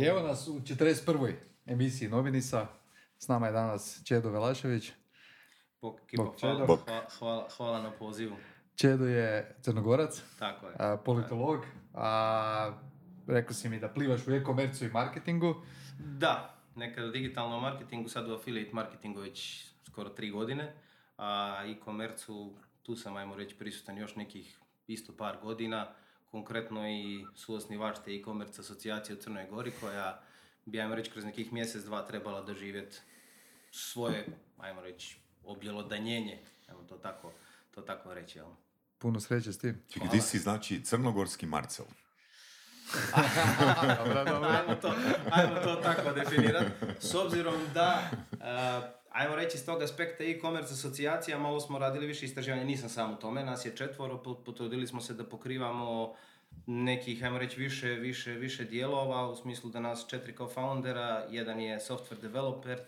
Evo nas u 41. emisiji Novinisa. S nama je danas Čedo Velašević. Bog, Kipo, Bog hvala, Čedo. hvala, hvala, na pozivu. Čedo je crnogorac, Tako je. a, politolog, a rekao si mi da plivaš u e-komercu i marketingu. Da, nekada u digitalnom marketingu, sad u affiliate marketingu već skoro tri godine, a e-commercu tu sam, ajmo reći, prisutan još nekih isto par godina, konkretno i suosnivač te e-commerce asocijacije u Crnoj Gori, koja bi, ajmo reći, kroz nekih mjesec, dva trebala doživjeti svoje, ajmo reći, objelodanjenje, ajmo to tako, to tako reći, jel? Puno sreće s tim. Čekaj, ti si znači crnogorski Marcel. Dobro, dobro. ajmo, to, ajmo to tako definirati. S obzirom da, uh, ajmo reći s tog aspekta e-commerce asocijacija, malo smo radili više istraživanja, nisam sam u tome, nas je četvoro, po- potrudili smo se da pokrivamo nekih, ajmo reći, više, više, više dijelova, u smislu da nas četiri kao foundera, jedan je software developer,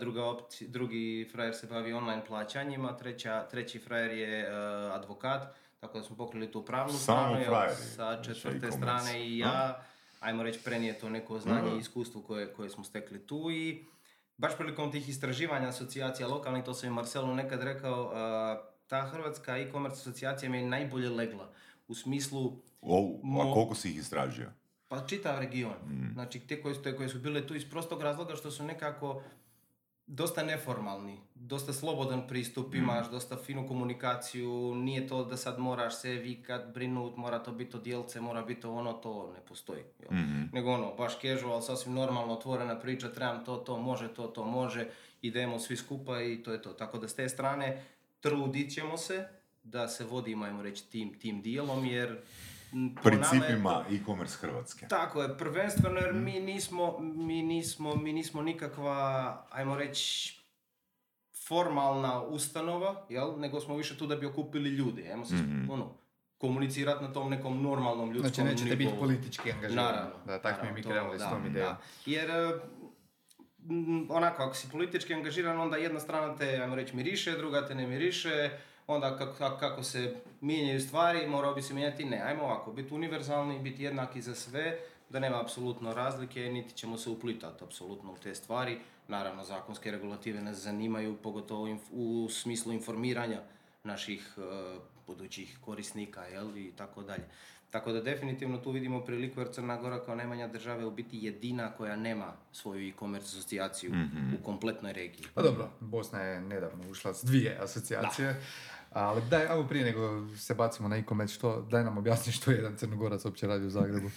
druga opci, drugi frajer se bavi online plaćanjima, treća, treći frajer je advokat, tako da smo pokrili tu pravnu Samo stranu, sa četvrte strane i ja, ajmo reći, prenije to neko znanje i iskustvo koje, koje smo stekli tu i baš prilikom tih istraživanja asocijacija lokalnih, to sam i Marcelu nekad rekao, ta hrvatska e-commerce asocijacija mi je najbolje legla. U smislu, O, a koliko si ih istražio? pa čitav region. Znači, te koje, te koje su bile tu iz prostog razloga što su nekako dosta neformalni, dosta slobodan pristup imaš, dosta finu komunikaciju, nije to da sad moraš se vikat, brinut, mora to biti odjelce, mora biti ono, to ne postoji. jel? Nego ono, baš casual, sasvim normalno, otvorena priča, trebam to, to, može, to, to, može, idemo svi skupa i to je to. Tako da s te strane trudit ćemo se da se vodimo, ajmo reći, tim, tim dijelom, jer nama je to- Principima e-commerce Hrvatske. tako je, prvenstveno jer mi nismo, mi nismo, mi nismo nikakva, ajmo reći, formalna ustanova, jel? nego smo više tu da bi okupili ljude, ajmo se, ono, komunicirati na tom nekom normalnom ljudskom Znači nećete biti politički angažirani. Naravno. Da, tako mi naravno, mi to, krenuli s tom idejom. Jer, e, m, onako, ako si politički angažiran, onda jedna strana te, ajmo reći, miriše, druga te ne miriše, onda kako, kako, kako se mijenjaju stvari, morao bi se mijenjati, ne, ajmo ovako, biti univerzalni, biti jednaki za sve, da nema apsolutno razlike, niti ćemo se uplitati apsolutno u te stvari. Naravno, zakonske regulative nas zanimaju, pogotovo inf- u smislu informiranja naših e, budućih korisnika, jel, i tako dalje. Tako da definitivno tu vidimo priliku jer Crna Gora kao najmanja država je u biti jedina koja nema svoju e-commerce asocijaciju u kompletnoj regiji. Pa dobro, Bosna je nedavno ušla s dvije asocijacije. Ali daj, evo prije nego se bacimo na e-commerce, što, daj nam objasni što jedan crnogorac uopće radi u Zagrebu.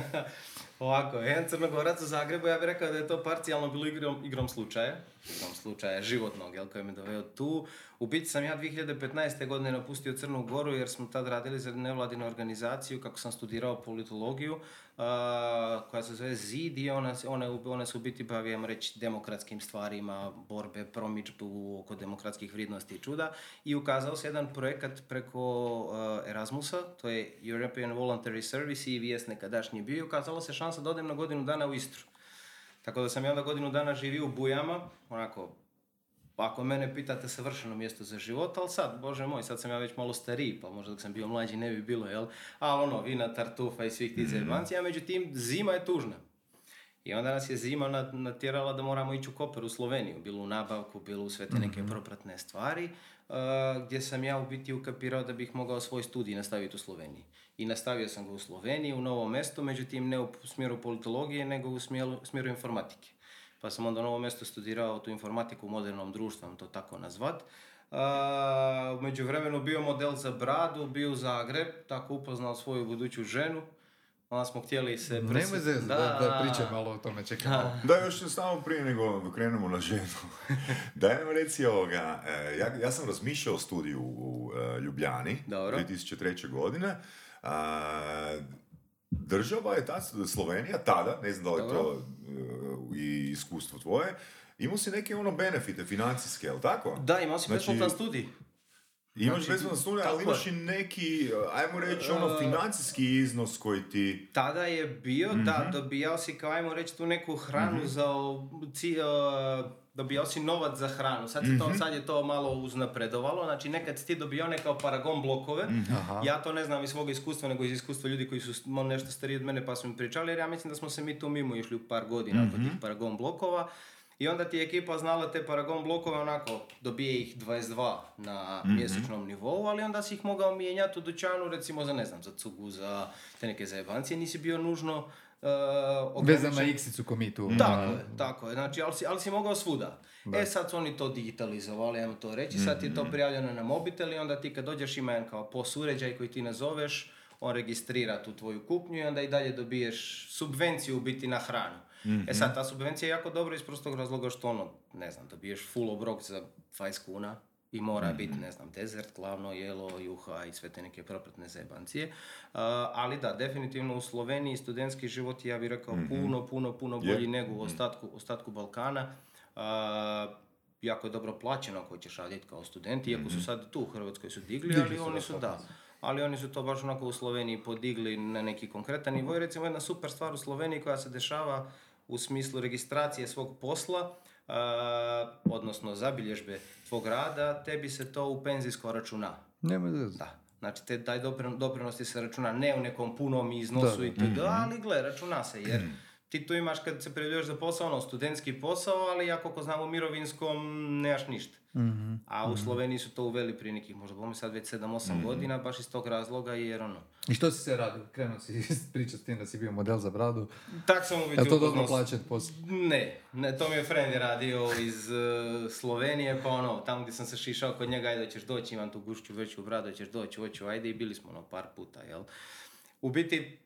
Ovako, jedan crnogorac u Zagrebu, ja bih rekao da je to parcijalno bilo igrom, igrom slučaja, igrom slučaja životnog, jel, koji me doveo tu. U biti sam ja 2015. godine napustio Crnu Goru jer smo tad radili za nevladinu organizaciju kako sam studirao politologiju a, koja se zove ZID i ona, ona, ona se u biti bavi, reći, demokratskim stvarima, borbe, promičbu oko demokratskih vrijednosti i čuda i ukazao se jedan projekat preko a, Erasmusa, to je European Voluntary Service i VS nekadašnji bio i ukazalo se šansa da odem na godinu dana u Istru. Tako da sam ja onda godinu dana živio u Bujama, onako, ako mene pitate savršeno mjesto za život, ali sad, bože moj, sad sam ja već malo stariji, pa možda dok sam bio mlađi ne bi bilo, jel? Ali ono, vina, tartufa i svih tih mm. a međutim, zima je tužna. I onda nas je zima nat- natjerala da moramo ići u Koper u Sloveniju, bilo u nabavku, bilo u sve te neke propratne stvari, uh, gdje sam ja u biti ukapirao da bih mogao svoj studij nastaviti u Sloveniji. I nastavio sam ga u Sloveniji, u novom mjestu, međutim ne u smjeru politologije, nego u smjeru, smjeru informatike. Pa sam onda u novom mjestu studirao tu informatiku u modernom društvu, to tako nazvat. Uh, u međuvremenu bio model za bradu, bio u Zagreb, tako upoznao svoju buduću ženu. Onda smo htjeli se... Nemoj presi- zezati, da, da pričaj malo o tome, čekaj malo. Da, još samo prije nego krenemo na ženu. Daj nam reci ovoga, e, ja, ja sam razmišljao o studiju u e, Ljubljani Dobro. 2003. godine. A, država je ta Slovenija tada, ne znam da li je to e, i iskustvo tvoje, imao si neke ono benefite financijske, jel tako? Da, imao si Znači, besplatan studij. Imaš Znači, besplatan studij, ali imaš i neki, ajmo reći, ono, E, financijski iznos koji ti... Tada je bio, Mhm. da, dobijao si kao, ajmo reći, tu neku hranu za ci, o, dobijao si novac za hranu. Sad, je to, sad je to malo uznapredovalo, znači nekad si ti dobijao neke kao paragon blokove. Ja to ne znam iz svog iskustva, nego iz iskustva ljudi koji su malo nešto stariji od mene pa su mi pričali, jer ja mislim da smo se mi tu mimo išli u par godina oko tih paragon blokova. I onda ti je ekipa znala te paragon blokove onako, dobije ih 22 na mjesečnom nivou, ali onda si ih mogao mijenjati u dućanu recimo za ne znam, za cugu, za te neke zajebancije, nisi bio nužno uh, Vezan na ograničen- X-icu ko mi tu. tako je, tako je. Znači, ali si, ali si mogao svuda. E sad su oni to digitalizovali, ajmo to reći, sad ti je to prijavljeno na mobitel i onda ti kad dođeš ima jedan kao POS uređaj koji ti nazoveš, on registrira tu tvoju kupnju i onda i dalje dobiješ subvenciju u biti na hranu. E sad, ta subvencija je jako dobra iz prostog razloga što ono, ne znam, dobiješ full obrok za 20 kuna i mora biti, ne znam, dezert, glavno, jelo, juha i sve te neke propratne zebancije. Uh, ali da, definitivno u Sloveniji studentski život ja bih rekao, puno, puno, puno bolji Je. nego u ostatku, ostatku Balkana. Uh, jako je dobro plaćeno ako ćeš raditi kao student, iako su sad tu u Hrvatskoj su digli, Digli ali su, oni su da. Ali oni su to baš onako u Sloveniji podigli na neki konkretan nivo. I recimo jedna super stvar u Sloveniji koja se dešava u smislu registracije svog posla, odnosno zabilježbe tvog rada, tebi se to u penzijsko računa. Nema. Da. Znači, te, taj doprin, doprinos ti se računa ne u nekom punom iznosu Da, i itd., ali gle, računa se, jer ti tu imaš kad se prijavljuješ za posao, ono, studentski posao, ali ja koliko znam u mirovinskom nemaš ništa. A u Sloveniji su to uveli prije nekih, možda bome sad već 7-8 godina, baš iz tog razloga, jer ono, I što si se radio? Krenuo si pričati s tim da si bio model za bradu. tak sam u biti Je to dobro posao? Ne, ne, to mi je friend radio iz eh, Slovenije, pa ono, tamo gdje sam se šišao kod njega, ajde ćeš doći, imam tu gušću veću bradu, ćeš doći, hoću, ajde i bili smo ono par puta, jel? U biti,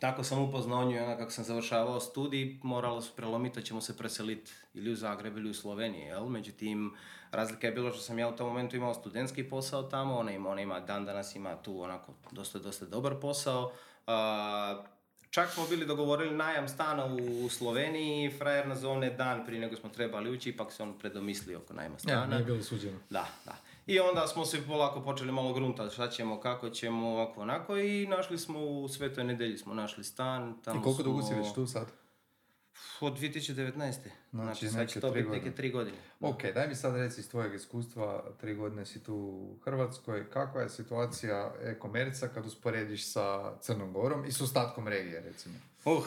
tako sam upoznao nju i onda kako sam završavao studij, moralo su prelomiti, da ćemo se preseliti ili u Zagreb ili u Sloveniju, jel? Međutim, razlika je bilo što sam ja u tom momentu imao studentski posao tamo, ona ima, ona ima dan danas ima tu onako dosta, dosta dobar posao. A, Čak smo bili dogovorili najam stana u Sloveniji, frajer nazove dan prije nego smo trebali ući, ipak se on predomislio oko najma Ja, stana. nije bilo suđeno. Da, da. I onda smo se polako počeli malo gruntati šta ćemo, kako ćemo, ovako, onako i našli smo u Svetoj nedelji smo našli stan. Tamo I koliko dugo si smo- već tu sad? Od 2019. Znači, sad neke će to biti neke godine. tri godine. Ok, daj mi sad reci iz tvojeg iskustva, tri godine si tu u Hrvatskoj, kakva je situacija e-komerca kad usporediš sa Crnom Gorom i s ostatkom regije, recimo? Uh,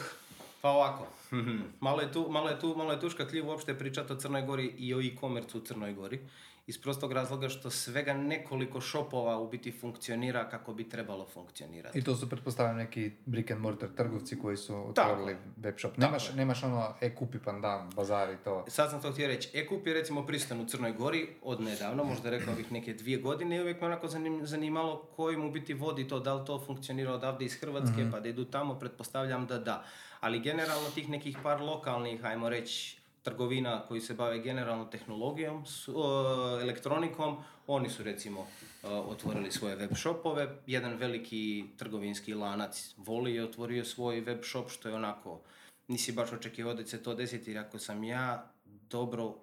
pa ovako. malo, je tu, malo, je tu, malo je tu škakljivo uopšte pričati o Crnoj Gori i o e-commerce u Crnoj Gori. Iz prostog razloga što svega nekoliko shopova u biti funkcionira kako bi trebalo funkcionirati. I to su, pretpostavljam, neki brick and mortar trgovci koji su otvorili web shop. Nemaš, nemaš ono e-kupi pandan, bazar i to. Sad sam to htio reći. Ekup je recimo prisutan u Crnoj Gori od nedavno, možda rekao bih neke dvije godine i uvijek me onako zanim- zanimalo koji mu biti vodi to, da li to funkcionira odavde iz Hrvatske pa da idu tamo, pretpostavljam da da. Ali generalno tih nekih par lokalnih, ajmo reći, trgovina koji se bave generalno tehnologijom, elektronikom, oni su recimo otvorili svoje web shopove. Jedan veliki trgovinski lanac voli je otvorio svoj web shop što je onako nisi baš očekivao da će se to desiti jer ako sam ja dobro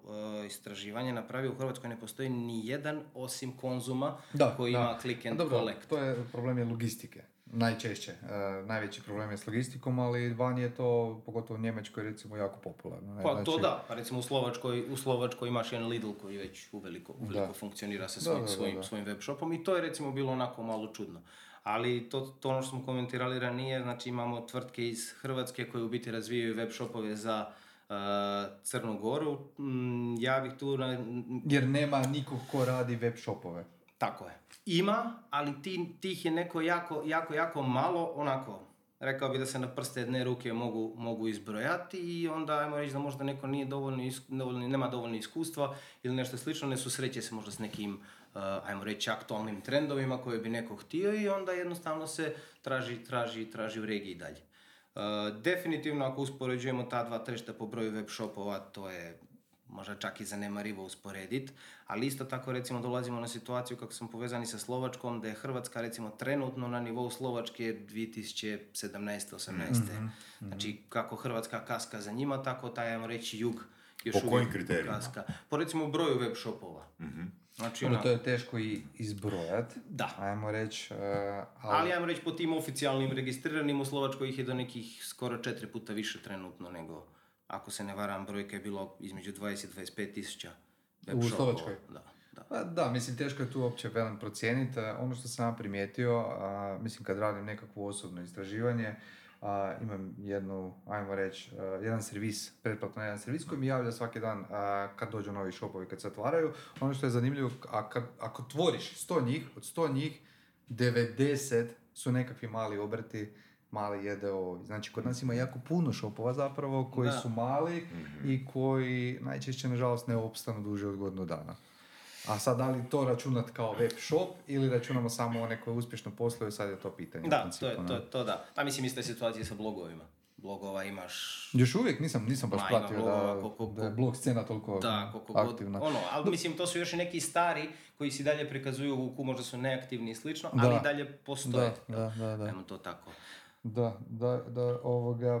istraživanje napravio u Hrvatskoj ne postoji ni jedan osim konzuma koji ima click and A dobro, collect. to je problem je logistike. Najčešće. E, najveći problem je s logistikom, ali van je to, pogotovo u Njemačkoj, recimo, jako popularno. ne? Pa to Znači, da, pa recimo u Slovačkoj, u Slovačkoj imaš jedan Lidl koji već uveliko, uveliko funkcionira sa svojim, da, da, svojim, da. svojim web shopom i to je recimo bilo onako malo čudno. Ali to, to ono što smo komentirali ranije, znači imamo tvrtke iz Hrvatske koje u biti razvijaju web shopove za uh, Crnu Goru. Mm, ja bih tu na, Jer nema nikog ko radi web shopove. Tako je. Ima, ali ti, tih je neko jako, jako, jako malo, onako, rekao bi da se na prste jedne ruke mogu, mogu izbrojati i onda ajmo reći da možda neko nije dovoljno, dovoljno- nema dovoljno iskustva ili nešto slično, ne susreće se možda s nekim, uh, ajmo reći, aktualnim trendovima koje bi neko htio i onda jednostavno se traži, traži, traži u regiji dalje. Uh, definitivno ako uspoređujemo ta dva tržišta po broju web shopova, to je možda čak i zanemarivo usporedit, ali isto tako recimo dolazimo na situaciju kako smo povezani sa Slovačkom, da je Hrvatska recimo trenutno na nivou Slovačke 2017-18. Znači kako Hrvatska kaska za njima, tako taj, ajmo reći, jug još Po uvijek kojim kriterijima? kaska. Po recimo broju web shopova. Znači, Ono, ono, to je teško i izbrojat. Da. Ajmo reći, e, ali, ali ajmo reći po tim oficijalnim registriranim u Slovačkoj ih je do nekih skoro četiri puta više trenutno nego, ako se ne varam, brojka je bilo između 20 i 25 tisuća. U Slovačkoj? Da, da. Pa da, mislim teško je tu uopće velim procijeniti. Ono što sam primijetio, a, mislim kad radim nekakvo osobno istraživanje, a, imam jednu, ajmo reći, a, jedan servis, pretplatno jedan servis koji mi javlja svaki dan a, kad dođu novi shopovi, kad se otvaraju. Ono što je zanimljivo, a kad, ako tvoriš 100 njih, od 100 njih 90 su nekakvi mali obrti, mali JDO. Znači, kod nas ima jako puno shopova zapravo koji Da. su mali i koji najčešće, nažalost, ne opstanu duže od godinu dana. A sad, da li to računat kao web shop ili računamo samo one koje uspješno posluju, sad je to pitanje. Da, principu, to je, to, to da. A mislim, ista je situacija sa blogovima. Blogova imaš Još uvijek nisam, nisam baš pratio blogova da, koliko- da je blog scena toliko Da, koliko god, aktivna. ono, ali mislim to su još i neki stari koji si dalje prikazuju u ku možda su neaktivni i slično, Da. ali i dalje postoje. Da, da, da, da. Ajmo to tako. Da, da, da, ovoga,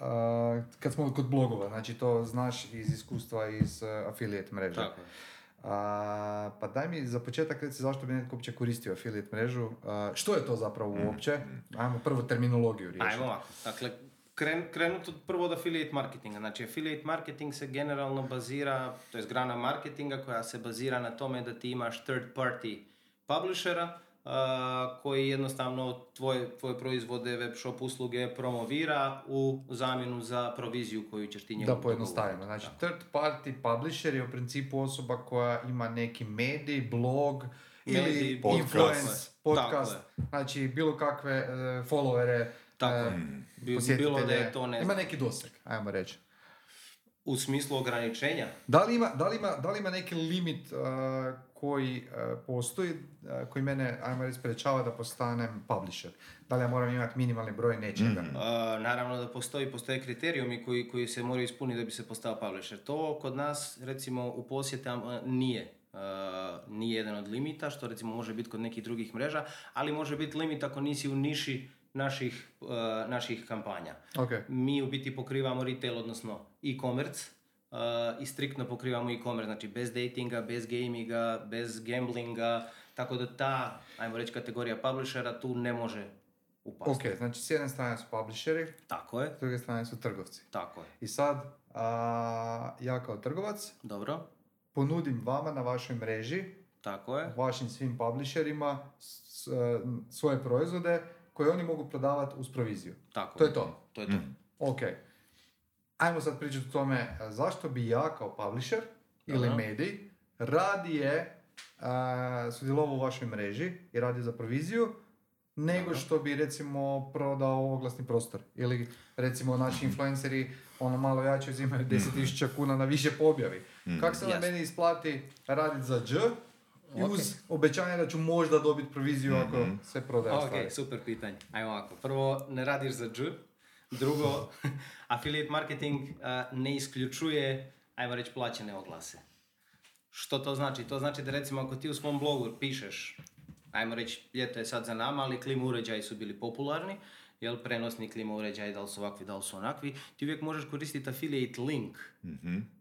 a, kad smo kod blogova, znači to znaš iz iskustva iz uh, affiliate mreže. Tako. A, pa daj mi za početak reci zašto bi netko uopće koristio affiliate mrežu. A, što je to zapravo uopće? Ajmo prvo terminologiju riješiti. Ajmo ovako. Dakle, kren, krenut od prvo od affiliate marketinga. Znači, affiliate marketing se generalno bazira, to je grana marketinga koja se bazira na tome da ti imaš third party publishera koji jednostavno tvoje, tvoje proizvode, web shop usluge promovira u zamjenu za proviziju koju ćeš ti njemu Da pojednostavimo. Znači, third party publisher je u principu osoba koja ima neki medij, blog ili Medij, podcast. influence, Tako je. podcast. Znači, bilo kakve e, followere, Tako e, je. Bilo da je to, ne Ima neki doseg, ajmo reći. U smislu ograničenja, Da li ima, da li ima, da li ima neki limit uh, koji uh, postoji, uh, koji mene, ajmo reći, sprečava da postanem publisher? Da li ja moram imati minimalni broj nečega? Uh, naravno da postoji, postoje kriterijumi koji, koji se moraju ispuniti da bi se postao publisher. To kod nas, recimo, u posjetama nije. Uh, nije jedan od limita, što recimo može biti kod nekih drugih mreža, ali može biti limit ako nisi u niši naših, uh, naših kampanja. Ok. Mi u biti pokrivamo retail, odnosno e-commerce, uh, i striktno pokrivamo e-commerce, znači bez datinga, bez gaminga, bez gamblinga, tako da ta, ajmo reći, kategorija publishera tu ne može upasti. Ok, znači s jedne strane su publisheri, Tako je, s druge strane su trgovci. tako je. I sad, a, ja kao trgovac Dobro, ponudim vama na vašoj mreži, tako je. vašim svim publisherima, s- e, svoje proizvode koje oni mogu prodavati uz proviziju. Tako To je to. To je to. Ok. Ajmo sad pričati o tome e, zašto bi ja kao publisher ili Dobro. medij radije a, sudjelovao u vašoj mreži i radio za proviziju nego Dobro. što bi recimo prodao oglasni prostor. Ili recimo naši influenceri ono malo jače uzimaju 10.000 kuna na više po objavi. Kako se na Jasno. meni isplati raditi za dž i Ok. uz obećanje da ću možda dobiti proviziju ako se prodaje Ok, stvari. super pitanje. Ajmo ovako. Prvo, ne radiš za dž. Drugo, affiliate marketing a, ne isključuje, ajmo reći, plaćene oglase. Što to znači? To znači da recimo ako ti u svom blogu pišeš, ajmo reći, ljeto je sad za nama, ali klima uređaji su bili popularni, jel, prenosni klima uređaji, da li su ovakvi, da li su onakvi, ti uvijek možeš koristiti affiliate link.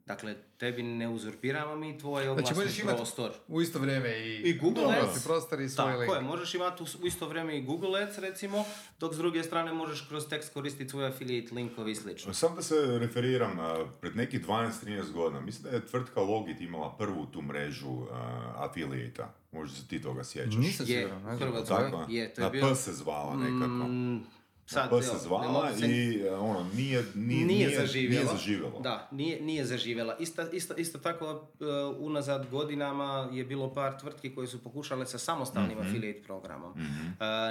Dakle, tebi ne uzurpiramo mi tvoj oglasni Znači možeš imati prostor. u isto vrijeme i, I Google Ads. prostor i svoj Tako link. je, možeš imati u, isto vrijeme i Google Ads recimo, dok s druge strane možeš kroz tekst koristiti svoje affiliate linkove i slično. Sam da se referiram, pred nekih 12-13 godina, mislim da je tvrtka Logit imala prvu tu mrežu affiliate Možda se ti toga sjećaš. Nisam Je, siguran, je, to je Na bio... Se zvala nekako. Mm, sad, P evo, se zvala se- i e, ono, nije, nije, nije, zaživjela. Nije zaživjelo. Da, nije, nije zaživjela. Isto, isto, isto tako uh, unazad godinama je bilo par tvrtki koje su pokušale sa samostalnim Mhm. affiliate programom. Uh,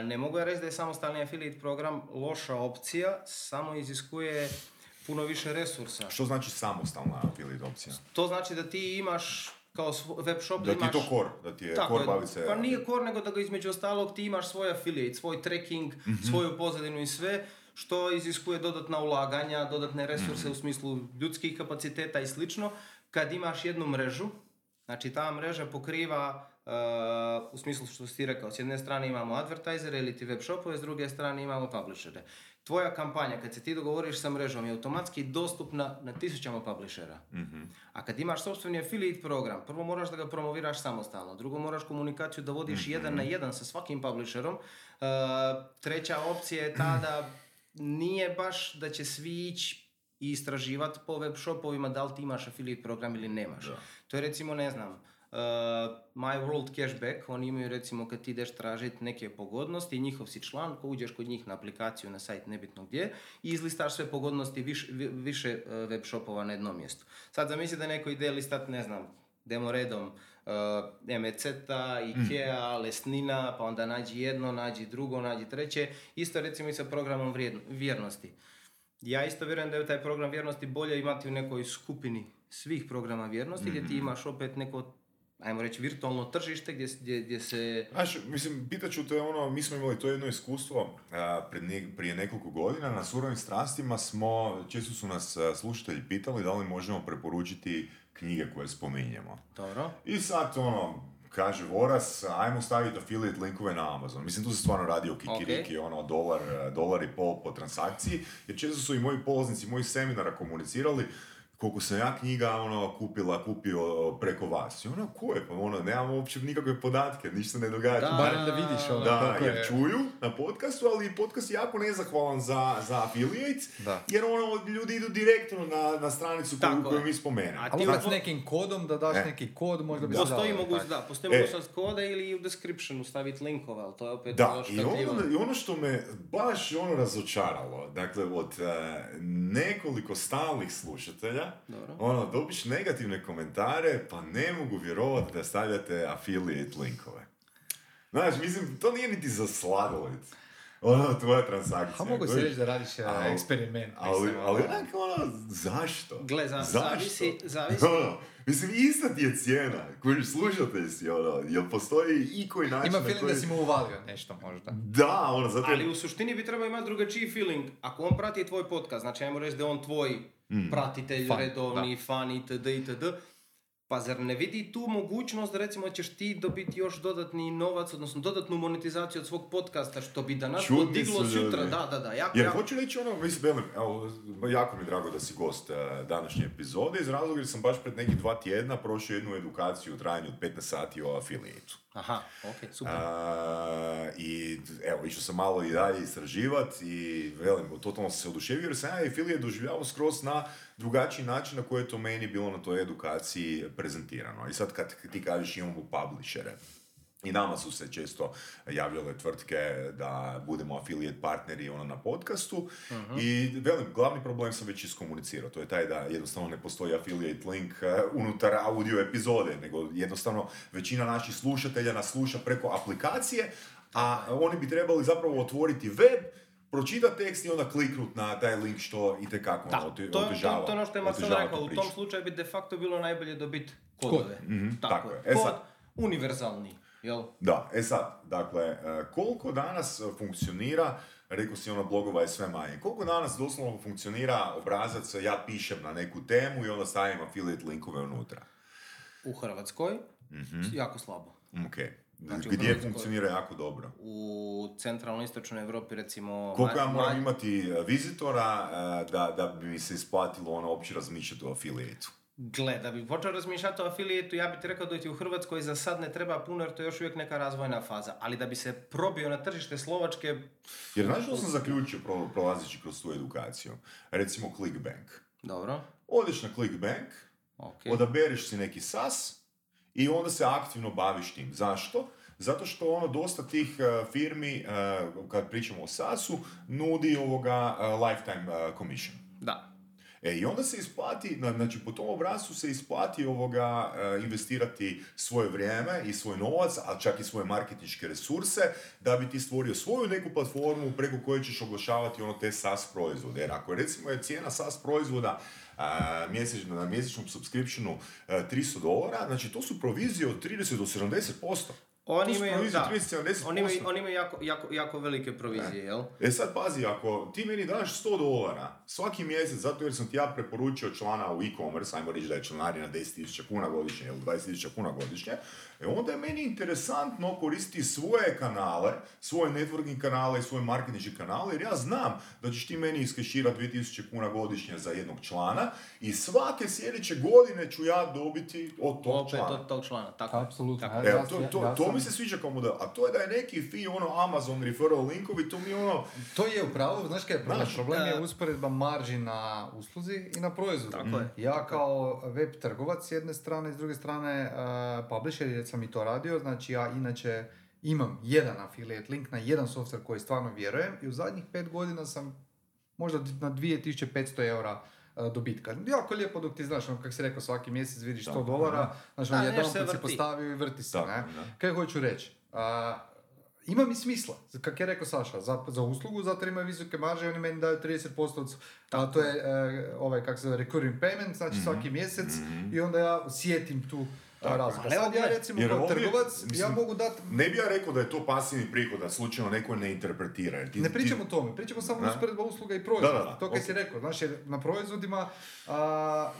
ne mogu ja reći da je samostalni affiliate program loša opcija, samo iziskuje puno više resursa. Što znači samostalna affiliate opcija? To znači da ti imaš kao web shop Da ti je imaš... to core, da ti je Tako core bavi se... pa nije core, nego da ga između ostalog ti imaš svoj affiliate, svoj tracking, Mhm. svoju pozadinu i sve, što iziskuje dodatna ulaganja, dodatne resurse Mhm. u smislu ljudskih kapaciteta i slično. Kad imaš jednu mrežu, znači ta mreža pokriva uh, u smislu što si ti rekao, s jedne strane imamo advertisere ili ti web shopove, s druge strane imamo publishere. Tvoja kampanja, kad se ti dogovoriš sa mrežom, je automatski dostupna na tisućama publishera. A kad imaš sopstveni affiliate program, prvo moraš da ga promoviraš samostalno, drugo moraš komunikaciju da vodiš jedan na jedan sa svakim publisherom, Uh, treća opcija je ta da nije baš da će svi ići i istraživati po web shopovima da li ti imaš affiliate program ili nemaš. To je recimo, ne znam, My World Cashback, oni imaju recimo kad ti ideš tražiti neke pogodnosti, njihov si član, ko uđeš kod njih na aplikaciju, na sajt, nebitno gdje, i izlistaš sve pogodnosti viš- vi- više uh, web shopova na jednom mjestu. Sad zamisli da neko ide listat, ne znam, demo redom, uh, Emeceta, Ikea, Lesnina, pa onda nađi jedno, nađi drugo, nađi treće. Isto recimo i sa programom vrijedno- vjernosti. Ja isto vjerujem da je taj program vjernosti bolje imati u nekoj skupini svih programa vjernosti, gdje ti imaš opet neko, ajmo reći, virtualno tržište gdje, gdje, gdje se... Znaš, mislim, pitaću te ono, mi smo imali to jedno iskustvo a, prije nekoliko godina, na surovim strastima smo, često su nas slušatelji pitali da li možemo preporučiti knjige koje spominjemo. Dobro. I sad, ono, kaže Voras, ajmo staviti affiliate linkove na Amazon. Mislim, tu se stvarno radi o kikiriki, ono, dolar, dolar i pol po transakciji, jer često su i moji polaznici mojih seminara komunicirali koliko sam ja knjiga ono, kupila, kupio preko vas. I ono, ko je? Pa ono, nemam uopće nikakve podatke, ništa ne događa. Da. Barem da vidiš ono Da, jer je... čuju na podcastu, ali podcast je jako nezahvalan za, za affiliates, Da. jer ono, ljudi idu direktno na, na stranicu koju, Tako koju mi spomenemo. A ti u- nekim kodom, da daš E. neki kod, možda bi Postoji mogućnost, da, postoji E. mogućnost koda ili u descriptionu staviti linkove, ali to je opet Da, još i ono, i ono što me baš ono razočaralo, dakle od e, nekoliko stalnih slušatelja, Dobro. ono, dobiš negativne komentare, pa ne mogu vjerovati da stavljate affiliate linkove. Znaš, mislim, to nije niti za sladoled. Ono, tvoja transakcija. A mogu se reći da radiš uh, Ali- eksperiment. Ali, mislim, ali ono. onak, ono, zašto? Gle, za- zašto? zavisi- zavisi. Ono, mislim, ista ti je cijena. Koji slušatelj si, ono, jel postoji i koji način Ima feeling koji... da si mu uvalio nešto možda. Da, ono, zato... Ali u suštini bi trebao imati drugačiji feeling. Ako on prati tvoj podcast, znači ajmo reći da je on tvoj Mm. pratitelj, Fan, redovni, fan itd. itd. Pa zar ne vidi tu mogućnost da recimo ćeš ti dobiti još dodatni novac, odnosno dodatnu monetizaciju od svog podcasta, što bi danas Čudni podiglo sutra. Da, da, da. Jako, Jer jako. hoću reći ono, mislim, evo, jako mi je drago da si gost eh, današnje epizode, iz razloga jer sam baš pred nekih dva tjedna prošao jednu edukaciju u trajanju od 15 sati o affiliate Aha, ok, super. A, I evo, išao sam malo i dalje istraživat i velim, totalno sam se oduševio jer sam ja affiliate doživljavao skroz na drugačiji način na koji je to meni bilo na toj edukaciji prezentirano. I sad kad ti kažeš imamo publishere, i nama su se često javljale tvrtke da budemo affiliate partneri ono na podcastu. I velim, glavni problem sam već iskomunicirao, to je taj da jednostavno ne postoji affiliate link eh, unutar audio epizode, nego jednostavno većina naših slušatelja nas sluša preko aplikacije, a oni bi trebali zapravo otvoriti web, pročitati tekst i onda kliknut na taj link što itekako Da, ono, to, ote- to, to, otežava. to je ono što je Marcel otežava rekao, u tom slučaju bi de facto bilo najbolje dobiti kodove. Mhm, tako je. E Kod sad- univerzalni, jel? Da, e sad, dakle, e, koliko danas funkcionira, rekao si ono blogova je sve manje, koliko danas doslovno funkcionira obrazac ja pišem na neku temu i onda stavim affiliate linkove unutra? U Hrvatskoj jako slabo. Ok. Znači, Gdje Hrvatskoj- funkcionira jako dobro? U centralno-istočnoj Europi recimo... Koliko ja moram ma- imati e, vizitora e, da, da bi mi se isplatilo ono uopće razmišljati o affiliate Gle, da bi počeo razmišljati o afilijetu, ja bih ti rekao da ti u Hrvatskoj za sad ne treba puno jer to je još uvijek neka razvojna faza. Ali da bi se probio na tržište Slovačke, Jer znaš što sam zaključio pro, prolazeći kroz tu edukaciju? Recimo Clickbank. dobro, Odeš na Clickbank, ok. odabereš si neki SAS i onda se aktivno baviš tim. Zašto? Zato što ono dosta tih eh, firmi, eh, kad pričamo o SAS-u, nudi ovoga eh, lifetime commission. Da. E, i onda se isplati, na- znači po tom obrascu se isplati ovoga eh, investirati svoje vrijeme i svoj novac, a čak i svoje marketinške resurse, da bi ti stvorio svoju neku platformu preko koje ćeš oglašavati ono te SaaS proizvode. Jer ako recimo je cijena SaaS proizvoda a, mjesečno, na mjesečnom subscriptionu eh, 300 dolara, znači to su provizije od 30 do 70%. Oni To imaju, provizije da, 30-70%. oni imaju, oni imaju jako, jako, jako velike provizije, jel? E sad pazi, ako ti meni daš 100 dolara svaki mjesec, zato jer sam ti ja preporučio člana u e-commerce, ajmo reći da je članarina 10.000 kuna godišnje ili 20.000 kuna godišnje, e onda je meni interesantno koristiti svoje kanale, svoje networking kanale i svoje marketinške kanale, jer ja znam da ćeš ti meni iskeširati 2000 kuna godišnje za jednog člana i svake sljedeće godine ću ja dobiti od tog Opet člana. od tog člana, tako je. Apsolutno. Tako ja- to, to, to sam- mi se sviđa kao model. A to je da je neki fee, ono, Amazon referral linkovi, to mi ono... To je upravo, znaš kaj je problem? Znaš, problem je e, usporedba marži na usluzi i na proizvodu. Tako je. Ja kao web trgovac s jedne strane, s druge strane uh, publisher, jer sam i to radio, znači ja inače imam jedan affiliate link na jedan software koji stvarno vjerujem i u zadnjih pet godina sam možda na 2500 eura uh, dobitka. Jako lijepo dok ti znaš, ono, kako si rekao, svaki mjesec vidiš 100 Tako, dolara, znači Da, on jedan se put si vrti. postavio i vrti se, ne? da. Kaj hoću reći? A, ima mi smisla, kako je rekao Saša, za, za uslugu, zato imaju visoke marže oni meni daju 30% od, a to je e, ovaj, kako se zove, recurring payment, znači svaki mjesec i onda ja osjetim tu Tako. evo Sad ja recimo jer kao ovdje, trgovac, ja mislim, mogu dati Ne bi ja rekao da je to pasivni prihod, da slučajno neko ne interpretira. Jer ti, Ne ti- pričamo o tome, pričamo samo usporedba usluga i proizvoda. Da, da, da, To kaj ok. si rekao, znaš, jer na proizvodima a,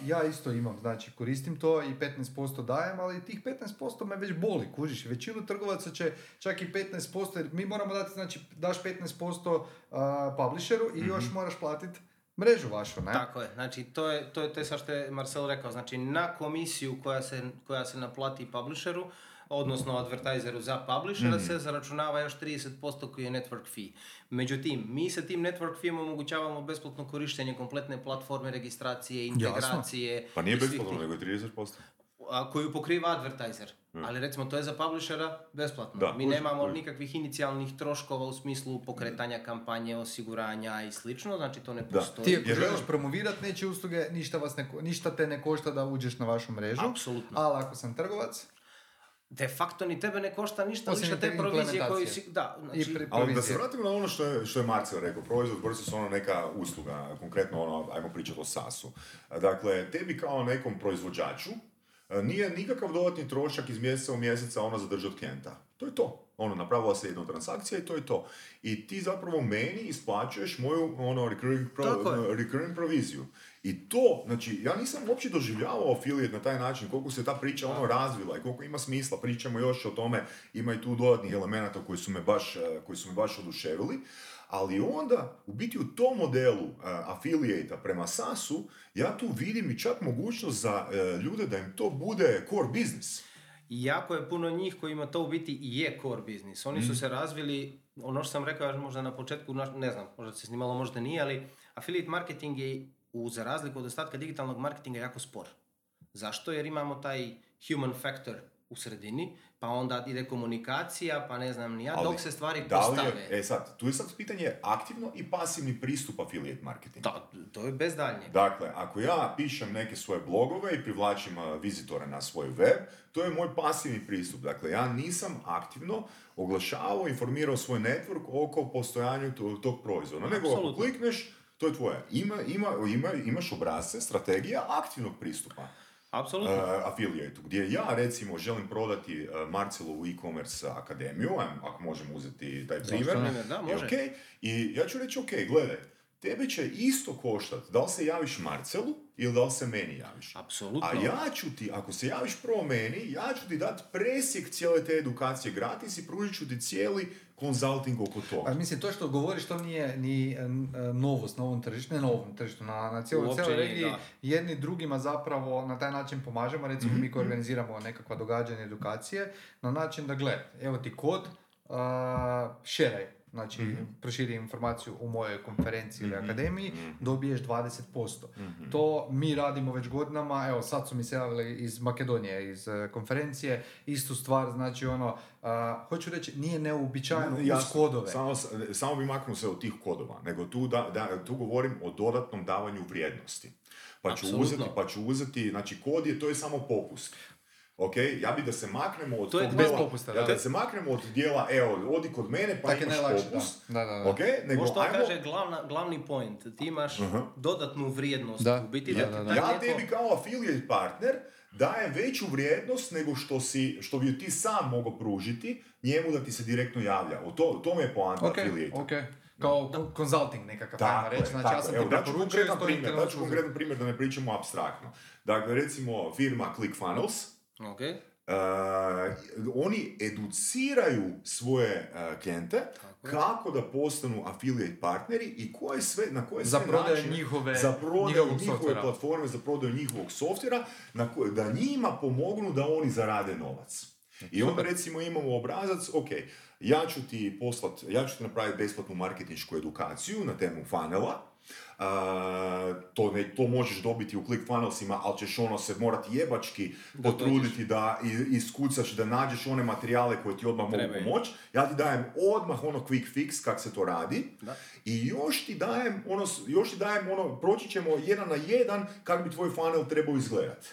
ja isto imam, znači koristim to i 15% dajem, ali tih 15% me već boli, kužiš. Većinu trgovaca će čak i 15%, jer mi moramo dati, znači daš 15% a, publisheru i još Mhm. moraš platiti mrežu vašu, ne? Tako je, znači to je, to je, to je sad što je Marcel rekao, znači na komisiju koja se, koja se naplati publisheru, odnosno advertiseru za publishera se zaračunava još 30% koji je network fee. Međutim, mi sa tim network fee omogućavamo besplatno korištenje kompletne platforme registracije, integracije. Pa nije besplatno, nego je 30%. A, koju pokriva advertiser. Ali recimo to je za publishera besplatno. Da, Mi nemamo kužim. nikakvih inicijalnih troškova u smislu pokretanja kampanje, osiguranja i slično, znači to ne postoji. Ti ako Jer želiš promovirati nečije usluge, ništa, vas ne, ništa te ne košta da uđeš na vašu mrežu. Apsolutno. Ali ako sam trgovac, De facto ni tebe ne košta ništa Osim više te te provizije koju implementacije. si... Da, I znači, pri- Ali da se vratimo na ono što je, što je Marcel rekao, proizvod versus ono neka usluga, konkretno ono, ajmo pričati o SaaS-u. Dakle, tebi kao nekom proizvođaču nije nikakav dodatni trošak iz mjeseca u mjeseca ono zadržati klijenta. To je to. Ono, napravila se jedna transakcija i to je to. I ti zapravo meni isplaćuješ moju ono, recurring, pro- recurring proviziju. I to, znači, ja nisam uopće doživljavao affiliate na taj način, koliko se ta priča ono razvila i koliko ima smisla, pričamo još o tome, ima i tu dodatnih elemenata koji su me baš, eh, koji su me baš oduševili, ali onda, u biti u tom modelu uh, affiliate prema SaaS-u, ja tu vidim i čak mogućnost za eh, ljude da im to bude core business. I jako je puno njih kojima to u biti i je core business. Oni Mhm. su se razvili, ono što sam rekao možda na početku, ne znam, možda se snimalo, možda nije, ali affiliate marketing je u, za razliku od ostatka digitalnog marketinga jako spor. Zašto? Jer imamo taj human factor u sredini, pa onda ide komunikacija, pa ne znam ni ja, Ali dok se stvari da postave. Je, e sad, tu je sad pitanje aktivno i pasivni pristup affiliate marketingu. Da, to je bez daljnjeg. Dakle, ako ja pišem neke svoje blogove i privlačim vizitore na svoj web, to je moj pasivni pristup. Dakle, ja nisam aktivno oglašavao, informirao svoj network oko postojanju to- tog proizvoda. Nego ako klikneš, to je tvoje. Ima, ima, ima, imaš obrazce, strategija aktivnog pristupa Apsolutno. uh, affiliate gdje ja recimo želim prodati uh, Marcelovu e-commerce akademiju, ako možemo uzeti taj primjer. Da, I može. okej, I ja ću reći, ok, gledaj, tebe će isto koštat da li se javiš Marcelu ili da li se meni javiš. Apsolutno. A ja ću ti, ako se javiš prvo meni, ja ću ti dati presjek cijele te edukacije gratis i pružit ću ti cijeli konzulting oko toga. Pa mislim, to što govoriš, to nije ni novost na ovom tržištu, ne na ovom tržištu, na, na cijeloj, regiji, da. jedni drugima zapravo na taj način pomažemo, recimo Mhm, mi koji organiziramo nekakva događanja, edukacije, na način da gled, evo ti kod, a, šeraj, znači Mhm. proširi informaciju u mojoj konferenciji ili akademiji, mhm. dobiješ 20%. To mi radimo već godinama, evo sad su mi se javili iz Makedonije, iz e, konferencije, istu stvar, znači ono, a, hoću reći, nije neuobičajeno uz Jasno, kodove. Samo, samo bi maknuo se od tih kodova, nego tu, da, da, tu govorim o dodatnom davanju vrijednosti. Pa ću, uzeti, pa ću uzeti, znači kod je, to je samo popust. Ok, ja bi da se maknemo od To je tog bez popusta, ja da. da se maknemo od dijela, evo, odi kod mene pa Tak je imaš najlakše, popust. da. Da, da, da. Ok, nego Možda ajmo, kaže glavna, glavni point, ti imaš dodatnu vrijednost. Da. U biti Da, da, da, ti da. ja neko- tebi kao affiliate partner dajem veću vrijednost nego što, si, što bi ti sam mogao pružiti njemu da ti se direktno javlja. O to, to me je poanta Ok, affiliate. ok. Kao consulting nekakav, ajmo Tako reći. je, Znači, tako ja sam je. ti Evo, daću preporučio konkretan ti primjer, daću usluzi. konkretan primjer da ne pričamo abstraktno. Dakle, recimo firma ClickFunnels, Ok, Uh, oni educiraju svoje uh, klijente je. kako da postanu affiliate partneri i koje sve, na koje Za sve načine- njihove- za prodaju njihove softvera. platforme, za prodaju njihovog softvera, na koje, da njima pomognu da oni zarade novac. I onda recimo imamo obrazac, ok, ja ću ti poslat, ja ću ti napraviti besplatnu marketinšku edukaciju na temu funnela, a, to, ne, to možeš dobiti u ClickFunnelsima, ali ćeš ono se morati jebački Da potruditi da iskucaš, da nađeš one materijale koje ti odmah mogu Trebaju. pomoći. Ja ti dajem odmah ono quick fix kak se to radi Da. i još ti dajem ono, još ti dajem ono, proći ćemo jedan na jedan kako bi tvoj funnel trebao izgledat.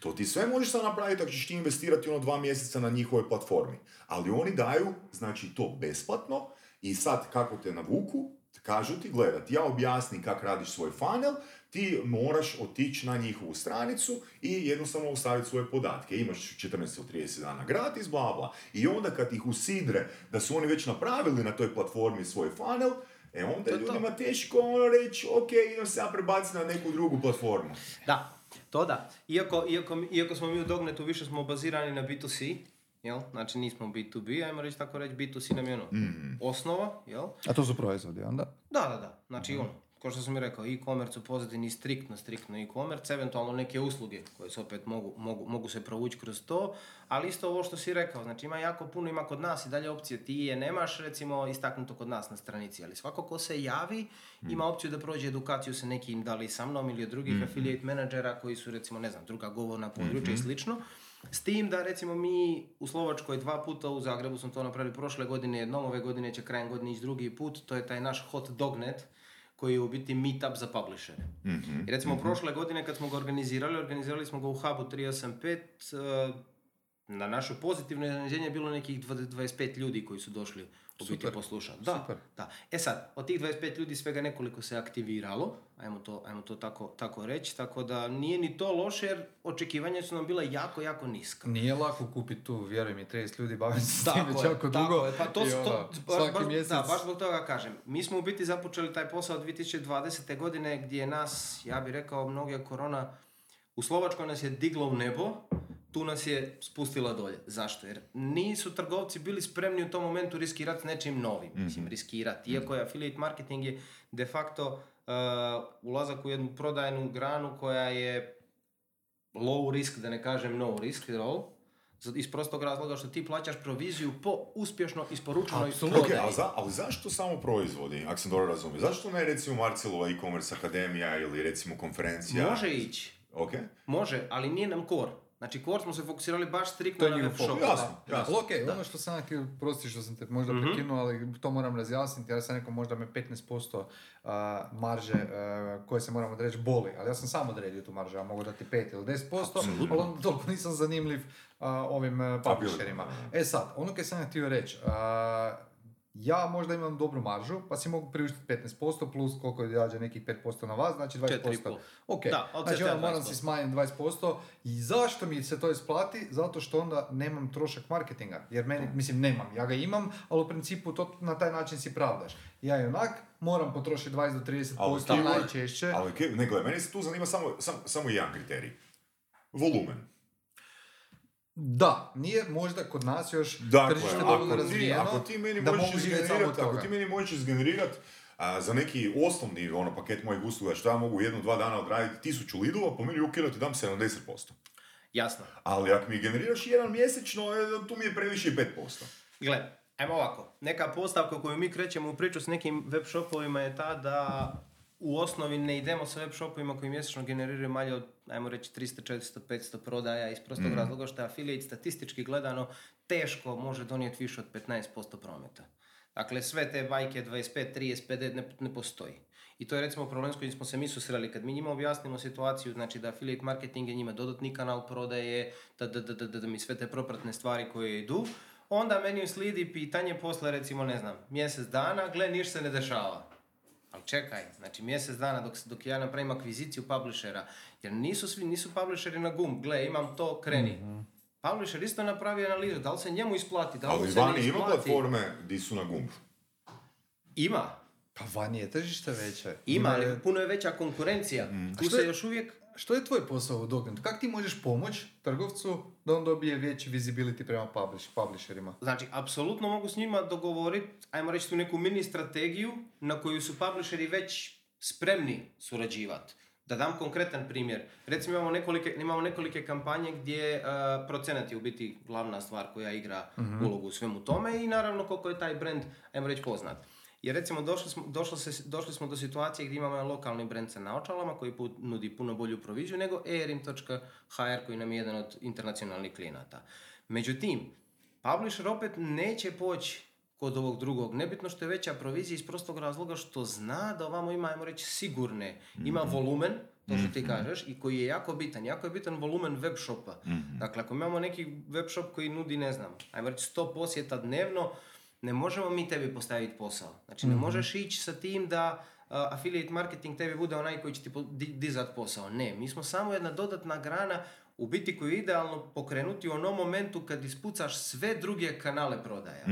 To ti sve možeš sad napraviti ako ćeš ti investirati ono dva mjeseca na njihovoj platformi. Ali oni daju, znači to besplatno i sad kako te navuku, kažu ti, gledat, ja objasnim kako radiš svoj funnel, ti moraš otići na njihovu stranicu i jednostavno ostaviti svoje podatke. Imaš 14 ili 30 dana gratis, bla bla. I onda kad ih usidre da su oni već napravili na toj platformi svoj funnel, e onda je to. ljudima teško ono reći, ok, idem se ja prebaciti na neku drugu platformu. Da, to da. Iako, iako, iako smo mi u Dognetu više smo bazirani na B2C, jel? Znači nismo B2B, ajmo reći tako reći, B2C nam je ono osnova, jel? A to su proizvodi, onda? Da, da, da. Znači ono, kao što sam mi rekao, e-commerce u pozadini striktno, striktno e-commerce, eventualno neke usluge koje se opet mogu, mogu, mogu se provući kroz to, ali isto ovo što si rekao, znači ima jako puno, ima kod nas i dalje opcije, ti je nemaš recimo istaknuto kod nas na stranici, ali svako ko se javi ima opciju da prođe edukaciju sa nekim, da li sa mnom ili od drugih affiliate menadžera koji su recimo, ne znam, druga govorna područja i slično. S tim da recimo mi u Slovačkoj dva puta u Zagrebu smo to napravili prošle godine jednom, ove godine će krajem godine ići drugi put, to je taj naš hot dognet koji je u biti meetup za publishere. I recimo prošle godine kad smo ga organizirali, organizirali smo ga u Hubu 385, eh, na naše pozitivno iznenađenje je bilo nekih 20 25 ljudi koji su došli u biti poslušati. Da, Super. da. E sad, od tih 25 ljudi svega nekoliko se aktiviralo, ajmo to, ajmo to tako, tako reći, tako da nije ni to loše jer očekivanja su nam bila jako, jako niska. Nije lako kupiti tu, vjeruj mi, 30 ljudi bavim se s tim jako dugo. je. Pa to, i to, ono, baš, svaki baš, mjesec. da, baš zbog toga kažem. Mi smo u biti započeli taj posao 2020. godine gdje je nas, ja bih rekao, mnoge korona u Slovačkoj nas je diglo u nebo, tu nas je spustila dolje. Zašto? Jer nisu trgovci bili spremni u tom momentu riskirati s nečim novim. Mislim, riskirati. Iako je affiliate marketing je de facto uh, ulazak u jednu prodajnu granu koja je low risk, da ne kažem no risk Z- iz prostog razloga što ti plaćaš proviziju po uspješno isporučenoj prodaji. ali, za, ali zašto samo proizvodi, ako sam dobro razumio? Zašto ne recimo Marcelova e-commerce akademija ili recimo konferencija? Može ići, Ok, može, ali nije nam core. Znači, core smo se fokusirali baš striktno na web shop. Jasno, Da. jasno. Ali okej, ono što sam htio, prosti što sam te možda Mhm. prekinuo, ali to moram razjasniti, ja sam rekao možda me 15% a, marže a, koje se moram odreći boli, ali ja sam sam odredio tu maržu, ja mogu dati 5 ili 10%, ali onda toliko nisam zanimljiv a, ovim publisherima. E sad, ono kaj sam htio reći, a, ja možda imam dobru maržu, pa si mogu priuštiti 15% plus koliko je nekih 5% na vas, znači 20%. 4,5. Ok, Da, znači cca onda moram 20%. si smanjiti 20%. I zašto mi se to isplati? Zato što onda nemam trošak marketinga. Jer meni, mislim, nemam, ja ga imam, ali u principu to na taj način si pravdaš. Ja i onak moram potrošiti 20 do 30% Ali najčešće. ali ne gledaj, meni se tu zanima samo, sam, samo jedan kriterij. Volumen. Da, nije možda kod nas još Dakle, tržište ako dovoljno ti, razvijeno ako ti meni da možeš izgenerirati, ako ti meni možeš izgenerirati a, za neki osnovni ono, paket mojih usluga što ja mogu jedno, dva dana odraditi tisuću lidova, po meni ok da ti dam 70%. Jasno. Ali ako mi generiraš jedan mjesečno, e, tu mi je previše i 5%. Gle, ajmo ovako. Neka postavka koju mi krećemo u priču s nekim web shopovima je ta da u osnovi ne idemo sa web shopovima koji mjesečno generiraju manje od, ajmo reći, 300, 400, 500 prodaja iz prostog razloga što je affiliate statistički gledano teško može donijeti više od 15% prometa. Dakle, sve te bajke 25, 30, 50 ne, ne postoji. I to je recimo problem s kojim smo se mi susreli. Kad mi njima objasnimo situaciju, znači da affiliate marketing je njima dodatni kanal prodaje, da, da, da, da, da, da mi sve te propratne stvari koje idu, onda meni slidi pitanje posle recimo, ne znam, mjesec dana, gle, niš se ne dešava. Ali čekaj, znači mjesec dana dok, dok ja napravim akviziciju publishera, jer nisu svi, nisu publisheri na gum, gle, imam to, kreni. Publisher isto napravi analizu, da li se njemu isplati, da li Ali se vani ima platforme di su na gumb. Ima, Pa vani je tržište veće. ima, je- ali puno je veća konkurencija. Tu što se je- još uvijek Što je tvoj posao u Dognetu? Kako ti možeš pomoći trgovcu da on dobije veći visibility prema publish, publisherima? Znači, apsolutno mogu s njima dogovoriti, ajmo reći tu neku mini strategiju na koju su publisheri već spremni surađivati. Da dam konkretan primjer. Recimo imamo nekolike, imamo nekolike kampanje gdje uh, procenat je u biti glavna stvar koja igra ulogu u svemu tome i naravno koliko je taj brand, ajmo reći, poznat. Jer recimo došli smo, došlo se, došli smo do situacije gdje imamo lokalni brand sa naočalama koji nudi puno bolju proviziju nego erim.hr koji nam je jedan od internacionalnih klijenata. Međutim, publisher opet neće poći kod ovog drugog. Nebitno što je veća provizija iz prostog razloga što zna da ovamo ima, ajmo reći, sigurne, ima volumen, to što ti kažeš, i koji je jako bitan. Jako je bitan volumen web shopa. Dakle, ako imamo neki web shop koji nudi, ne znam, ajmo reći 100 posjeta dnevno, ne možemo mi tebi postaviti posao. Znači, ne možeš ići sa tim da uh, affiliate marketing tebi bude onaj koji će ti po- di- dizat posao. Ne, mi smo samo jedna dodatna grana u biti koju je idealno pokrenuti u onom momentu kad ispucaš sve druge kanale prodaja.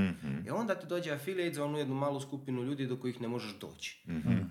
I onda ti dođe affiliate za onu jednu malu skupinu ljudi do kojih ne možeš doći.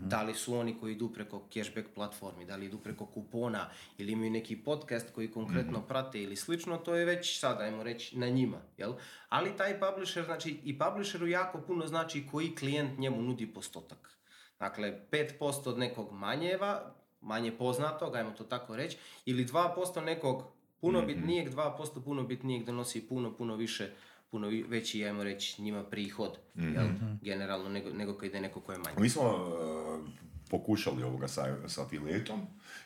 Da li su oni koji idu preko cashback platformi, da li idu preko kupona ili imaju neki podcast koji konkretno prate ili slično, to je već sad, ajmo reći, na njima. Jel? Ali taj publisher, znači i publisheru jako puno znači koji klijent njemu nudi postotak. Dakle, 5% od nekog manjeva, manje poznatog, ajmo to tako reći, ili 2% nekog puno bitnijeg, 2% puno bitnijeg donosi puno, puno više, puno veći, ajmo reći, njima prihod, jel? generalno, nego, nego kad ide neko ko je manji. Mi smo uh, pokušali ovoga sa, sa affiliateom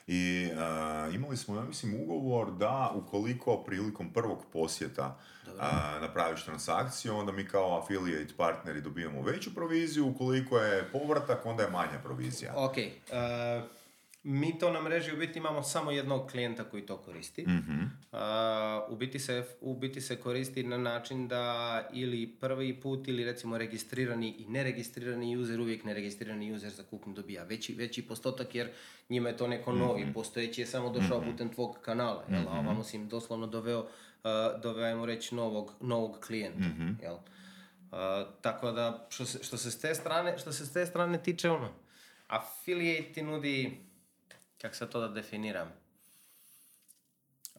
i uh, imali smo, ja mislim, ugovor da ukoliko prilikom prvog posjeta uh, napraviš transakciju, onda mi kao affiliate partneri dobijamo veću proviziju, ukoliko je povratak, onda je manja provizija. Ok, mi to na mreži u biti imamo samo jednog klijenta koji to koristi. Mhm. E, u, biti se, u biti se koristi na način da ili prvi put ili recimo registrirani i neregistrirani user, uvijek neregistrirani user za kupnju dobija veći, veći postotak jer njima je to neko novi, postojeći je samo došao putem tvog kanala, jel? a ovamo si im doslovno doveo, uh, doveo reći novog, novog klijenta. Jel? Uh, tako da, što se, što se s te strane, što se s te strane tiče, ono, affiliate ti nudi, kako se to da definiram,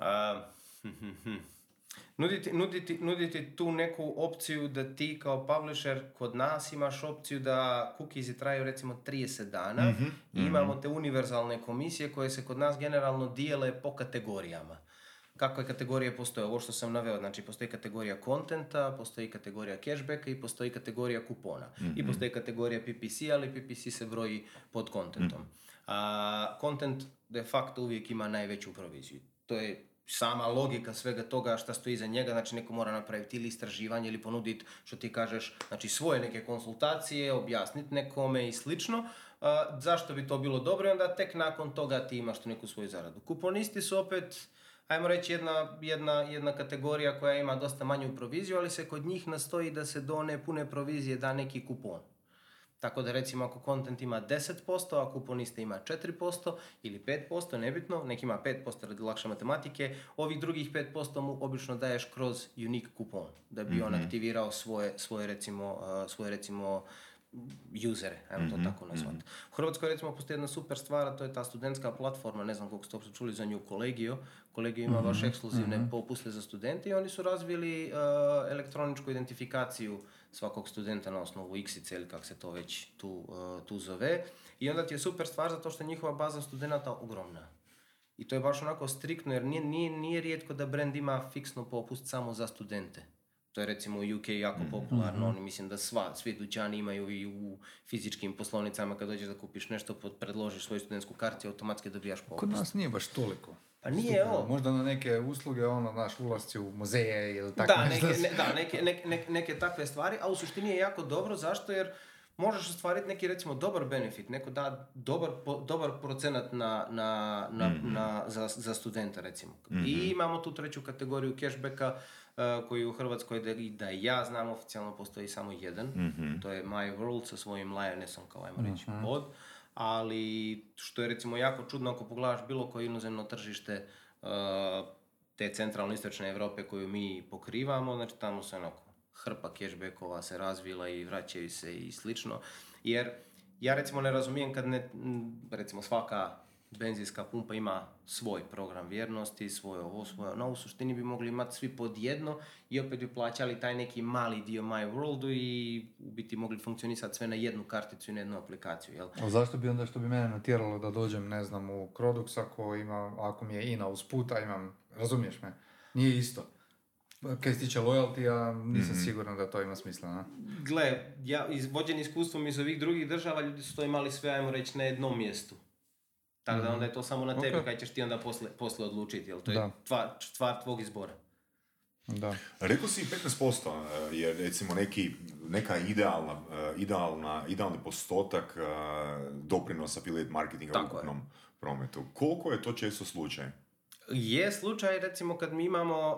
A, nuditi, nuditi, nuditi tu neku opciju da ti kao publisher kod nas imaš opciju da cookiesi traju recimo 30 dana i imamo te univerzalne komisije koje se kod nas generalno dijele po kategorijama. Kakve kategorije postoje? Ovo što sam naveo, znači postoji kategorija kontenta, postoji kategorija cashbacka i postoji kategorija kupona. I postoji kategorija PPC, ali PPC se broji pod kontentom. A content de facto uvijek ima najveću proviziju. To je sama logika svega toga šta stoji iza njega, znači neko mora napraviti ili istraživanje ili ponuditi, što ti kažeš, znači svoje neke konsultacije, objasniti nekome i slično. A, zašto bi to bilo dobro i onda tek nakon toga ti imaš tu neku svoju zaradu. Kuponisti su opet, ajmo reći, jedna, jedna, jedna kategorija koja ima dosta manju proviziju, ali se kod njih nastoji da se do one pune provizije da neki kupon. Tako da recimo ako content ima 10%, a kuponista ima 4% ili 5%, nebitno, neki ima 5% radi lakše matematike, ovih drugih 5% mu obično daješ kroz unique kupon, da bi on aktivirao svoje, svoje recimo, svoje recimo usere, ajmo to tako nazvati. U Hrvatskoj recimo postoji jedna super stvar, a to je ta studentska platforma, ne znam koliko ste uopće čuli za nju, Kolegio. Kolegio ima baš ekskluzivne popuste za studente i oni su razvili uh, elektroničku identifikaciju svakog studenta na osnovu X ili kako se to već tu, uh, tu zove. I onda ti je super stvar zato što je njihova baza studenata ogromna. I to je baš onako striktno jer nije, nije, nije rijetko da brand ima fiksno popust samo za studente. To je recimo u UK jako popularno, oni mislim da sva, svi dućani imaju i u fizičkim poslovnicama kad dođeš da kupiš nešto, predložiš svoju studentsku kartu i automatski dobijaš popust. Kod nas nije baš toliko. Pa nije ovo. Možda na neke usluge, ono, naš ulasci u muzeje ili tako Da, nešto. neke, ne, da neke, neke, neke, takve stvari, a u suštini je jako dobro, zašto? Jer možeš ostvariti neki recimo dobar benefit, neko da dobar, po- dobar procenat na, na, na, na, za, za studenta recimo. I imamo tu treću kategoriju cashbacka uh, koji u Hrvatskoj da, da ja znam oficijalno postoji samo jedan, to je My World sa svojim Lionessom kao ajmo reći pod, ali što je recimo jako čudno ako pogledaš bilo koje inozemno tržište uh, te centralno istočne Europe koju mi pokrivamo, znači tamo se onako hrpa cashbackova se razvila i vraćaju se i slično. Jer ja recimo ne razumijem kad ne, recimo svaka benzinska pumpa ima svoj program vjernosti, svoje ovo, svoje ono, u suštini bi mogli imati svi pod jedno i opet bi plaćali taj neki mali dio My Worldu i u biti mogli funkcionisati sve na jednu karticu i na jednu aplikaciju, jel? A zašto bi onda što bi mene natjeralo da dođem, ne znam, u Crodux ako, ima, ako mi je INA usput, a imam, razumiješ me, nije isto. Kaj se tiče loyalty nisam Mhm. siguran da to ima smisla, na? Gle, ja, izvođen iskustvom iz ovih drugih država, ljudi su to imali sve, ajmo reći, na jednom mjestu. Tako da onda je to samo na tebi Ok. kaj ćeš ti onda posle, posle odlučiti, jel? To je Da. stvar, stvar tvog izbora. Da. Rekao si 15%, eh, jer recimo neki, neka idealna, eh, idealna, idealni postotak eh, doprinosa affiliate marketinga u Tako je. ukupnom prometu. Koliko je to često slučaj? Je slučaj, recimo, kad mi imamo,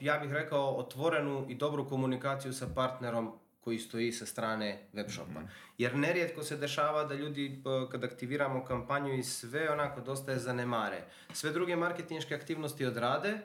ja bih rekao, otvorenu i dobru komunikaciju sa partnerom koji stoji sa strane webshopa. Jer nerijetko se dešava da ljudi, uh, kad aktiviramo kampanju i sve onako dosta je zanemare. Sve druge marketinške aktivnosti odrade,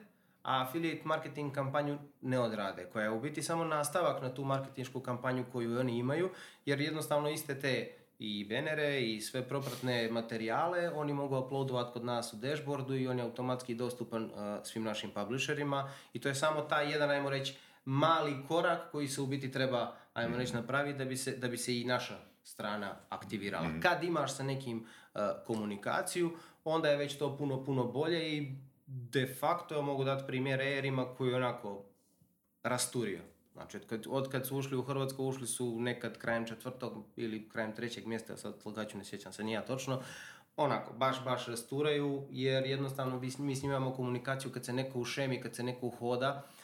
a affiliate marketing kampanju ne odrade, koja je u biti samo nastavak na tu marketinšku kampanju koju oni imaju, jer jednostavno iste te i benere i sve propratne materijale oni mogu uploadovat kod nas u dashboardu i on je automatski dostupan uh, svim našim publisherima i to je samo taj jedan, ajmo reći, mali korak koji se u biti treba, ajmo reći, napraviti da bi se, da bi se i naša strana aktivirala. Kad imaš sa nekim uh, komunikaciju, onda je već to puno, puno bolje i de facto mogu dati primjer Airima koji je onako rasturio. Znači, od kad, od kad su ušli u Hrvatsku, ušli su nekad krajem četvrtog ili krajem trećeg mjesta, sad slagaću ne sjećam se, nije točno, onako, baš, baš rasturaju, jer jednostavno mi s- njima imamo komunikaciju kad se neko ušemi, kad se neko uhoda, uh,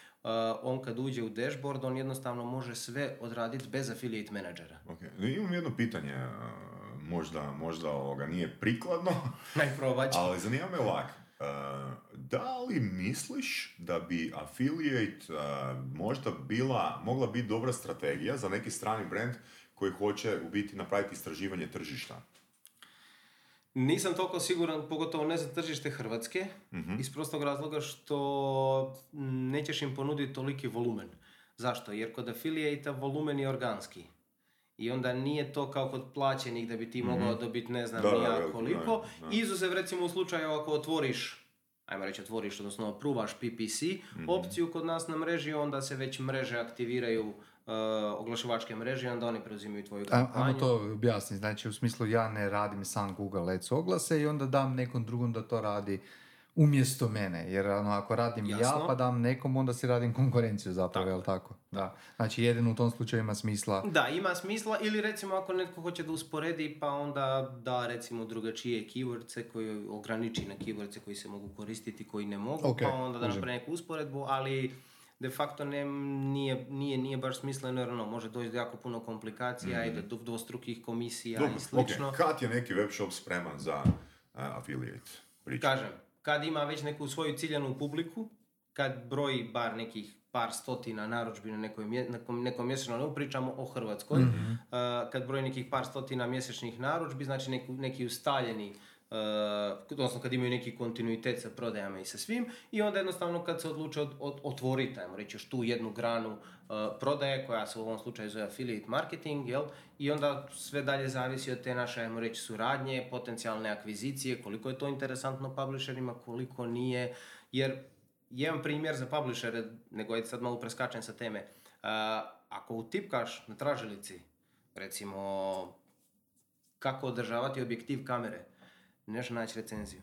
on kad uđe u dashboard, on jednostavno može sve odraditi bez affiliate menadžera. Ok, imam jedno pitanje, eh, možda, možda ovoga nije prikladno, ali zanima me ovak. eh, da li misliš da bi affiliate eh, možda bila, mogla biti dobra strategija za neki strani brand koji hoće u biti napraviti istraživanje tržišta? Nisam toliko siguran, pogotovo ne za tržište Hrvatske, iz prostog razloga što nećeš im ponuditi toliki volumen. Zašto? Jer kod affiliate volumen je organski. I onda nije to kao kod plaćenih da bi ti mogao dobiti ne znam Da, ni da, ja veliko, koliko. da, da. Izuzev recimo u slučaju ako otvoriš ajmo reći otvoriš, odnosno pruvaš PPC opciju kod nas na mreži, onda se već mreže aktiviraju, uh, oglašivačke mreže i onda oni preuzimaju tvoju kampanju. Ajmo to objasniti, znači u smislu ja ne radim sam Google Ads oglase i onda dam nekom drugom da to radi umjesto mene, jer ono, ako radim ja Jasno. pa dam nekom, onda si radim konkurenciju zapravo, jel tako? Da. Znači jedino u tom slučaju ima smisla. Da, ima smisla ili recimo ako netko hoće da usporedi pa onda da recimo drugačije keywordse koji ograniči na keywordse koji se mogu koristiti, koji ne mogu, Ok, pa onda da napravi neku usporedbu, ali de facto ne, nije, nije, nije baš smisleno jer ono, može doći do jako puno komplikacija i do dvostrukih komisija Dobro, i slično. ok, kad je neki web shop spreman za eh, affiliate priču? Kažem, kad ima već neku svoju ciljanu publiku, kad broji bar nekih par stotina narudžbi na nekoj mje- nekom, nekom mjesečnom, ne pričamo o Hrvatskoj, Mhm. uh, kad broji nekih par stotina mjesečnih narudžbi, znači neku- neki ustaljeni uh, odnosno kad imaju neki kontinuitet sa prodajama i sa svim i onda jednostavno kad se odluče od, od, otvoriti, ajmo reći još tu jednu granu uh, prodaje koja se u ovom slučaju zove affiliate marketing, jel? I onda sve dalje zavisi od te naše, ajmo reći, suradnje, potencijalne akvizicije, koliko je to interesantno publisherima, koliko nije, jer jedan primjer za publishere, nego je sad malo preskačem sa teme, uh, ako utipkaš na tražilici, recimo kako održavati objektiv kamere, neš naći recenziju,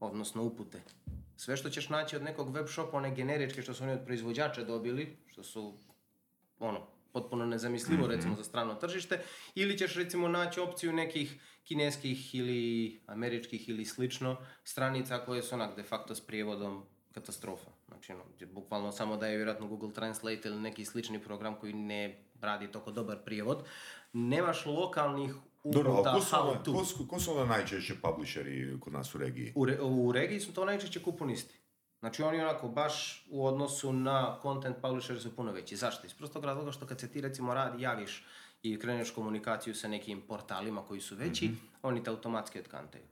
odnosno upute. Sve što ćeš naći od nekog web shopa, one generičke što su oni od proizvođača dobili, što su ono, potpuno nezamislivo recimo za strano tržište, ili ćeš recimo naći opciju nekih kineskih ili američkih ili slično stranica koje su onak de facto s prijevodom katastrofa. Znači, gdje bukvalno samo da je vjerojatno Google Translate ili neki slični program koji ne radi toliko dobar prijevod. Nemaš lokalnih Dobro, ali ko su, ko, su, onda najčešće publisheri kod nas u regiji? U, re- u regiji su to najčešće kuponisti. Znači oni onako baš u odnosu na content publisher su puno veći. Zašto? Iz prostog razloga što kad se ti recimo radi, javiš i kreneš komunikaciju sa nekim portalima koji su veći, oni te automatski otkantaju.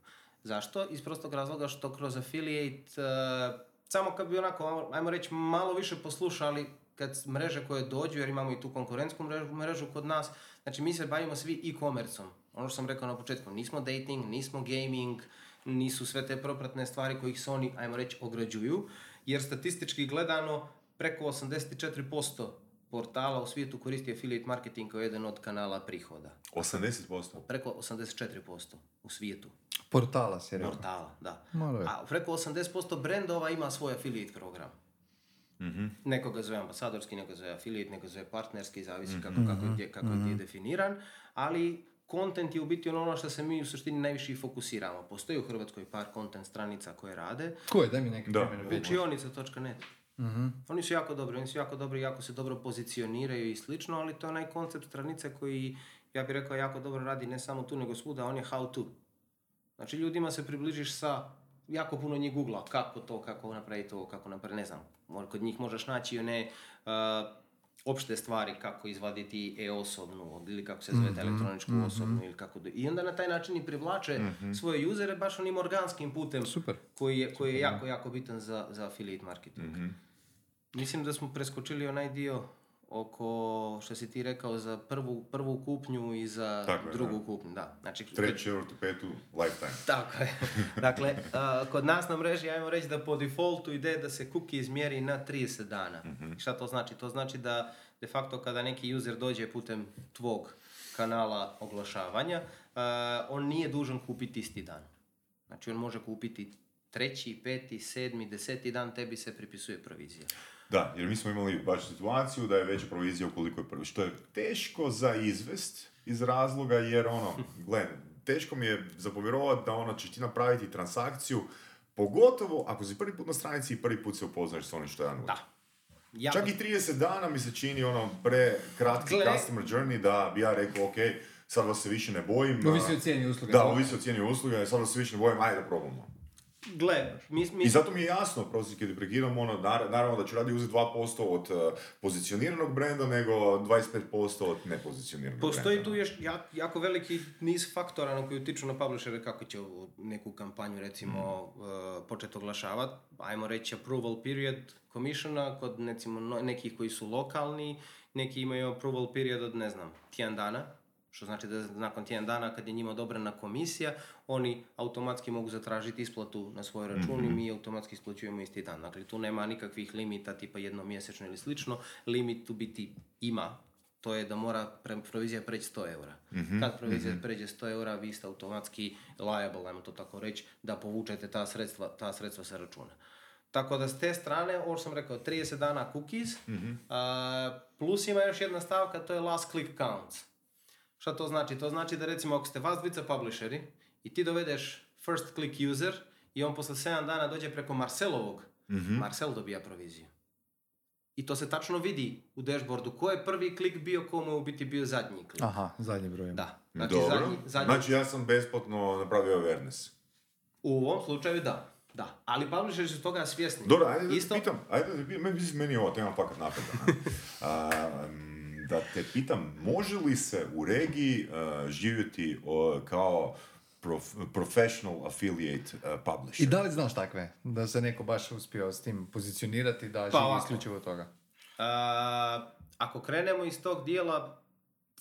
Zašto? Iz prostog razloga što kroz affiliate, eh, samo kad bi onako, ajmo reći, malo više poslušali kad mreže koje dođu, jer imamo i tu konkurentsku mrežu, mrežu kod nas, znači mi se bavimo svi e-commerceom. Ono što sam rekao na početku, nismo dating, nismo gaming, nisu sve te propratne stvari kojih se oni, ajmo reći, ograđuju, jer statistički gledano preko 84% portala u svijetu koristi affiliate marketing kao jedan od kanala prihoda. 80%. Preko 84% u svijetu. Portala rekao. Portala, da. Malo je. A preko 80% brendova ima svoj affiliate program. Neko ga zove ambasadorski, neko ga zove affiliate, neko ga zove partnerski, zavisi kako, kako, je kako je gdje definiran, ali content je u biti ono što se mi u suštini najviše i fokusiramo. Postoji u Hrvatskoj par content stranica koje rade. Ko je? Daj mi neki Da. primjer. Učionica.net. Oni su jako dobri, oni su jako dobri, jako se dobro pozicioniraju i slično, ali to je onaj koncept stranice koji, ja bih rekao, jako dobro radi ne samo tu, nego svuda, on je how to. Znači, ljudima se približiš sa jako puno njih googla, kako to, kako napraviti to, kako napraviti, ne znam. Kod njih možeš naći one uh, opšte stvari, kako izvaditi e-osobnu, ili kako se zove elektroničku osobnu, ili kako... do- I onda na taj način i privlače svoje usere baš onim organskim putem Super. koji je, koji je jako, jako bitan za, za affiliate marketing. Mislim da smo preskočili onaj dio oko, što si ti rekao, za prvu, prvu kupnju i za Tako je, drugu kupnju. Da. Znači, Treću, četvrtu, petu, lifetime. tako je. Dakle, a, kod nas na mreži, ajmo reći da po defaultu ide da se cookie izmjeri na 30 dana. Šta to znači? To znači da de facto kada neki user dođe putem tvog kanala oglašavanja, a, on nije dužan kupiti isti dan. Znači, on može kupiti treći, peti, sedmi, deseti dan, tebi se pripisuje provizija. Da, jer mi smo imali baš situaciju da je veća provizija ukoliko je prvi. Što je teško za izvest iz razloga jer ono, gle, teško mi je zapovjerovati da ono ćeš ti napraviti transakciju, pogotovo ako si prvi put na stranici i prvi put se upoznaš s onim što ja nudim. Da. Jako Čak i 30 dana mi se čini ono pre kratki Gle- customer journey da bi ja rekao, ok, sad vas se više ne bojim. Ovisi a- o cijeni usluge. Da, ovisi o cijeni usluge, sad vas se više ne bojim, ajde da probamo. Gle, mi, mi, I zato mi je jasno, prosti kad prekidam, ono, nar- naravno da ću radije uzeti 2% od uh, pozicioniranog brenda, nego 25% od nepozicioniranog Postoji brenda. tu još ja- jako veliki niz faktora na koji utiču na publishere kako će neku kampanju recimo Mhm. uh, početi oglašavati. Ajmo reći approval period commissiona kod recimo no- nekih koji su lokalni, neki imaju approval period od ne znam, tjedan dana, što znači da nakon tjedan dana kad je njima odobrena komisija, oni automatski mogu zatražiti isplatu na svoj račun Mhm. i mi automatski isplaćujemo isti dan. Dakle, tu nema nikakvih limita tipa jednomjesečno ili slično. Limit u biti ima, to je da mora pre- provizija preći 100 eura. Kad provizija pređe 100 eura, vi ste automatski liable, ajmo to tako reći, da povučete ta sredstva, ta sredstva sa računa. Tako da s te strane, ovo sam rekao, 30 dana cookies, a, plus ima još jedna stavka, to je last click counts. Šta to znači? To znači da recimo ako ste vas dvica publisheri i ti dovedeš first click user i on posle 7 dana dođe preko Marcelovog, Marcel dobija proviziju. I to se tačno vidi u dashboardu ko je prvi klik bio, komu je u biti bio zadnji klik. Aha, zadnji broj. Da. Znači, Dobro, zadnji, zadnji, znači ja sam besplatno napravio awareness. U ovom slučaju da. Da. Ali publisheri su toga svjesni. Dobro, ajde da Isto, pitam, ajde da pitam, meni, je ova tema fakat napada. da te pitam, može li se u regiji uh, živjeti o, kao prof- professional affiliate uh, publisher? I da li znaš takve? Da se neko baš uspio s tim pozicionirati da živi Pa ovako. isključivo toga? A, ako krenemo iz tog dijela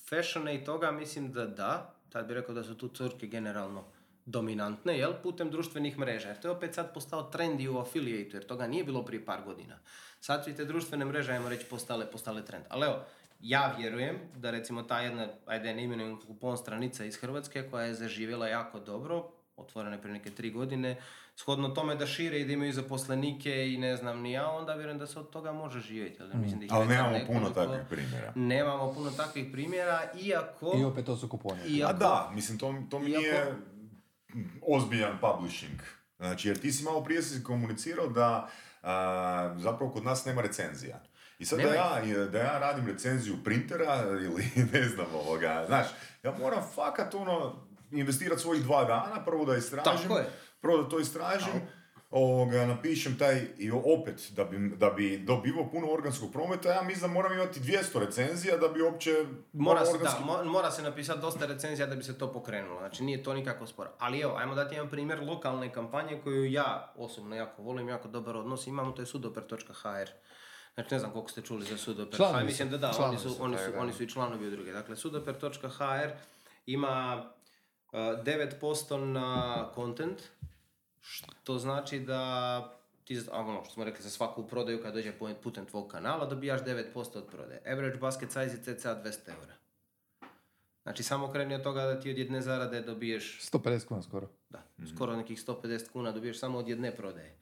fashiona i toga, mislim da da. Tad bi rekao da su tu curke generalno dominantne, jel? Putem društvenih mreža. Jer to je opet sad postao trendi u affiliate jer toga nije bilo prije par godina. Sad su i te društvene mreže, ajmo reći, postale, postale trend. Ali evo, ja vjerujem da recimo ta jedna, ajde ne imenujem kupon stranica iz Hrvatske koja je zaživjela jako dobro, otvorena je prije neke tri godine, shodno tome da šire i da imaju zaposlenike i ne znam ni ja, onda vjerujem da se od toga može živjeti. Ali, mislim da ih Ali nemamo puno nekoliko- takvih primjera. Nemamo puno takvih primjera, iako... I opet to su kuponi. iako A da, mislim, to, to mi Iako- nije ozbiljan publishing. Znači, jer ti si malo prije si komunicirao da a, zapravo kod nas nema recenzija. I sad da ja, da ja radim recenziju printera ili ne znam ovoga, znaš, ja moram fakat ono investirati svojih dva dana, prvo da istražim, prvo da to istražim, ovoga, napišem taj i opet da bi, da bi dobivao puno organskog prometa, ja mislim da moram imati 200 recenzija da bi uopće Mora se, da, organski- mo- mora se napisati dosta recenzija da bi se to pokrenulo. Znači nije to nikako sporo. Ali evo, ajmo dati jedan primjer lokalne kampanje koju ja osobno jako volim, jako dobar odnos imamo, to je sudoper.hr. Znači ne znam koliko ste čuli za sudoper. Članovi mislim da da, su, oni su, oni, su, oni su i članovi udruge. Dakle, sudoper.hr ima uh, 9% na content, Što znači da ti, ono što smo rekli, za svaku prodaju kad dođe putem tvog kanala dobijaš 9% od prodaje. Average basket size je cca 200 eura. Znači samo kreni od toga da ti od jedne zarade dobiješ 150 kuna skoro. da, skoro nekih 150 kuna dobiješ samo od jedne prodaje.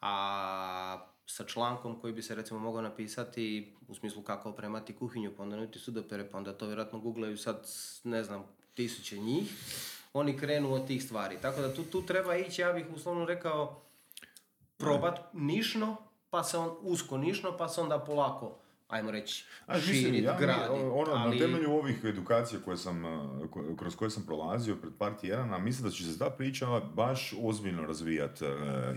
A sa člankom koji bi se recimo mogao napisati u smislu kako opremati kuhinju, pa onda nuti sudopere, pa onda to vjerojatno googlaju sad, ne znam, tisuće njih, oni krenu od tih stvari. Tako da tu, tu treba ići, ja bih uslovno rekao, probat nišno, pa se on usko nišno, pa se onda polako, ajmo reći, A, mislim, širit, ja mi- gradit. ono, ali... Na temelju ovih edukacija koje sam, ko- kroz koje sam prolazio pred par tjedana, mislim da će se ta priča baš ozbiljno razvijat uh,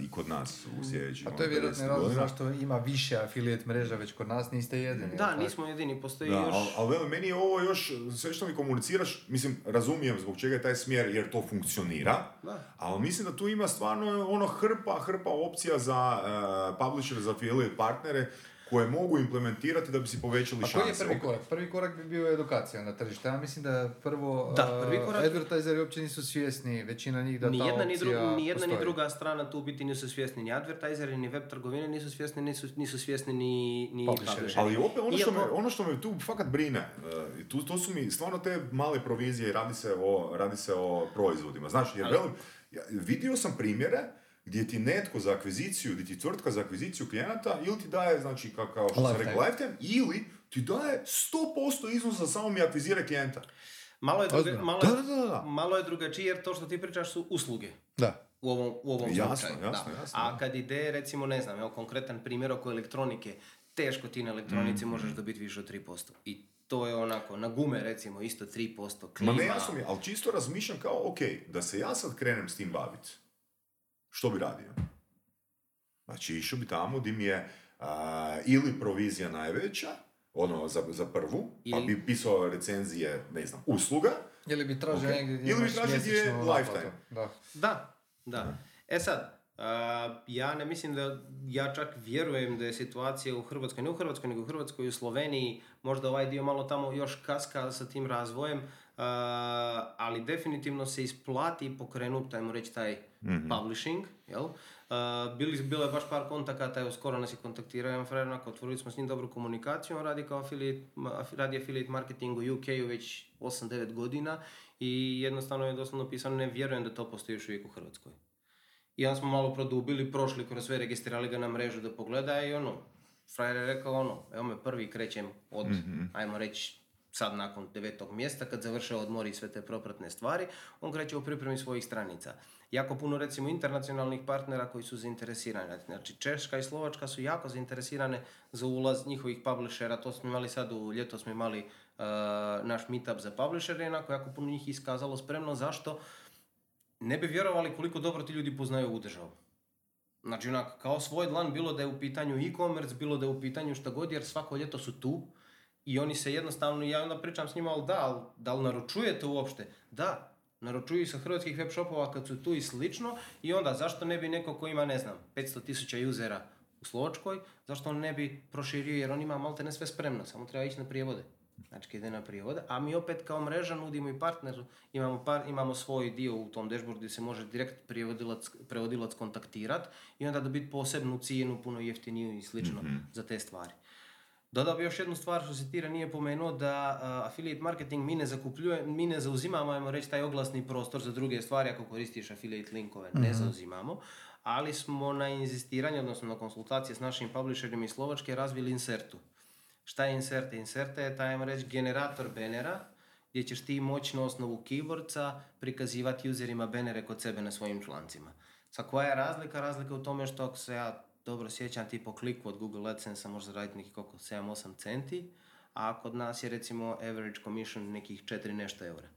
i kod nas u sljedećih A to je ono, vjerojatno 50 razlog zašto ima više affiliate mreža već kod nas, niste jedini. Da, tako? nismo jedini, postoji Da, još... ali, ali meni je ovo još, sve što mi komuniciraš, mislim, razumijem zbog čega je taj smjer, jer to funkcionira, Da. ali mislim da tu ima stvarno ono hrpa, hrpa opcija za uh, publisher, za affiliate partnere, koje mogu implementirati da bi si povećali A šanse. koji je prvi korak? Prvi korak bi bio edukacija na tržištu. Ja mislim da prvo Da, prvi uh, korak- advertiseri uopće nisu svjesni, većina njih da ni ta jedna, ni, opcija dru- ni jedna ni postoji. druga strana tu u biti nisu svjesni ni advertiseri, ni web trgovine nisu svjesni, nisu, nisu svjesni ni, ni Publisheri. publisheri. Ali opet ono što, me, ono što me tu fakat brine, uh, tu, to su mi stvarno te male provizije, radi se o, radi se o proizvodima. Znaš, jer Ali- velim, ja, vidio sam primjere gdje ti netko za akviziciju, gdje ti tvrtka za akviziciju klijenata ili ti daje, znači, kao, kao što sam rekao, lifetime, ili ti daje 100% iznosa samo mi akvizira klijenta. Malo je, druga, Ozbiljno. malo, Da, je, da, da, da. malo je drugačije jer to što ti pričaš su usluge. Da. U ovom, u ovom Jasno, slučaju. jasno, da. jasno, A kad ide, recimo, ne znam, evo konkretan primjer oko elektronike, teško ti na elektronici Mhm. možeš dobiti više od 3%. I to je onako, na gume recimo isto 3%, Ma klima. ne jasno mi, je, ali čisto razmišljam kao, ok, da se ja sad krenem s tim baviti, što bi radio? Znači, išao bi tamo di mi je a, ili provizija najveća, ono, za, za prvu, pa Ili- bi pisao recenzije, ne znam, usluga, Ili bi tražio Ok. negdje gdje Ili bi tražio gdje lifetime. Da. Da, da. E sad, a, ja ne mislim da, ja čak vjerujem da je situacija u Hrvatskoj, ne u Hrvatskoj, nego u Hrvatskoj i u Sloveniji, možda ovaj dio malo tamo još kaska sa tim razvojem, ali definitivno se isplati pokrenuti, ajmo reći, taj publishing, jel? A, bili, bilo je baš par kontakata, evo skoro nas je kontaktirao jedan frajer, onako, otvorili smo s njim dobru komunikaciju, on radi kao affiliate, radi affiliate marketing u UK-u već 8-9 godina i jednostavno je doslovno pisano, ne vjerujem da to postoji još uvijek u Hrvatskoj. I onda smo malo produbili, prošli kroz sve, registrirali ga na mrežu da pogleda i ono, frajer je rekao ono, evo me prvi krećem od, ajmo reći, sad nakon devetog mjesta, kad završe odmor i sve te propratne stvari, on kreće u pripremi svojih stranica. Jako puno recimo internacionalnih partnera koji su zainteresirani. Znači Češka i Slovačka su jako zainteresirane za ulaz njihovih publishera. To smo imali sad u ljeto smo imali uh, naš meetup za publishere, jednako jako puno njih iskazalo spremno. Zašto? ne bi vjerovali koliko dobro ti ljudi poznaju ovu državu. Znači, onak, kao svoj dlan, bilo da je u pitanju e-commerce, bilo da je u pitanju šta god, jer svako ljeto su tu i oni se jednostavno, ja onda pričam s njima, ali da, ali, da li naručujete uopšte? Da, naručuju sa hrvatskih web shopova kad su tu i slično i onda zašto ne bi neko ko ima, ne znam, 500 tisuća usera u Slovačkoj, zašto on ne bi proširio jer on ima malte ne sve spremno, samo treba ići na prijevode. Znači, ide na prijevode, a mi opet kao mreža nudimo i partneru, imamo, par, imamo svoj dio u tom dashboardu gdje se može direkt prijevodilac, prevodilac kontaktirat i onda dobiti posebnu cijenu, puno jeftiniju i slično za te stvari. Dodao bi još jednu stvar što se Tira nije pomenuo da affiliate marketing mi ne zakupljuje, mi ne zauzimamo, ajmo reći, taj oglasni prostor za druge stvari ako koristiš affiliate linkove, ne zauzimamo, ali smo na inzistiranje, odnosno na konsultacije s našim publisherima iz Slovačke razvili insertu. Šta je inserte? Inserte je taj, ajmo reći, generator benera gdje ćeš ti moći na osnovu keyboardca prikazivati userima benere kod sebe na svojim člancima. Sa koja je razlika? Razlika u tome što ako se ja dobro sjećam, ti po kliku od Google AdSense može zaraditi nekih koliko 7-8 centi, a kod nas je recimo average commission nekih 4 nešto eura.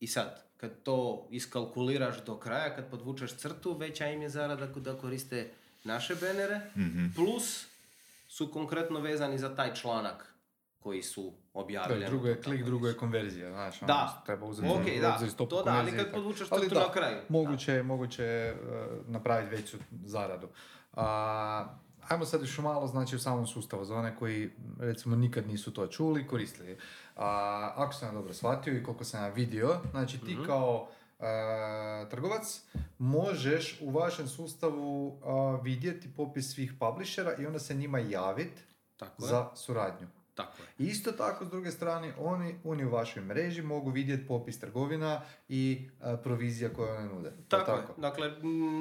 I sad, kad to iskalkuliraš do kraja, kad podvučeš crtu, veća im je zarada da koriste naše benere, plus su konkretno vezani za taj članak koji su objavili. Da, drugo je klik, drugo je konverzija, znaš, Da. ono, treba uzeti u da, obzir stopu to da, ali kad podvučeš crtu da, na kraju. Moguće, je- moguće uh, napraviti veću zaradu. A, ajmo sad još malo, znači, u samom sustavu, za one koji, recimo, nikad nisu to čuli, koristili. A, ako sam ja dobro shvatio i koliko sam ja vidio, znači ti Mhm. kao uh, trgovac možeš u vašem sustavu a, vidjeti popis svih publishera i onda se njima javiti za suradnju. Tako je. Isto tako, s druge strane, oni, oni u vašoj mreži mogu vidjeti popis trgovina i a, provizija koje one nude. Li Tako, je. Dakle,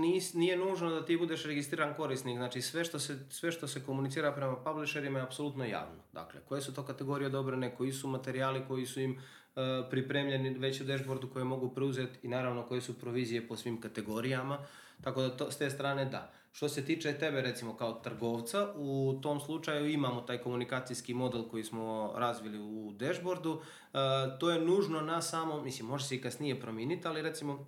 nis, nije nužno da ti budeš registriran korisnik. Znači, sve što se, sve što se komunicira prema publisherima je apsolutno javno. Dakle, koje su to kategorije odobrene, koji su materijali koji su im e, pripremljeni već u dashboardu koje mogu preuzeti i naravno koje su provizije po svim kategorijama. Tako da to, s te strane da. Što se tiče tebe recimo kao trgovca, u tom slučaju imamo taj komunikacijski model koji smo razvili u dashboardu. E, to je nužno na samo, mislim može se i kasnije promijeniti, ali recimo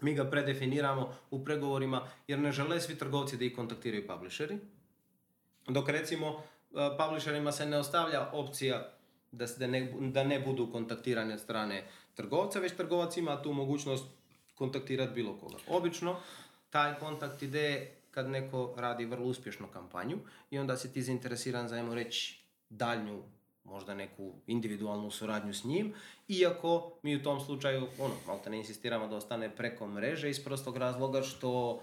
mi ga predefiniramo u pregovorima jer ne žele svi trgovci da ih kontaktiraju publisheri. Dok recimo uh, publisherima se ne ostavlja opcija da, se- da, ne, da ne budu kontaktirani od strane trgovca, već trgovac ima tu mogućnost kontaktirati bilo koga. Obično taj kontakt ide kad neko radi vrlo uspješnu kampanju i onda si ti zainteresiran za, ajmo reći, daljnju možda neku individualnu suradnju s njim, iako mi u tom slučaju, ono, malo ne insistiramo da ostane preko mreže iz prostog razloga što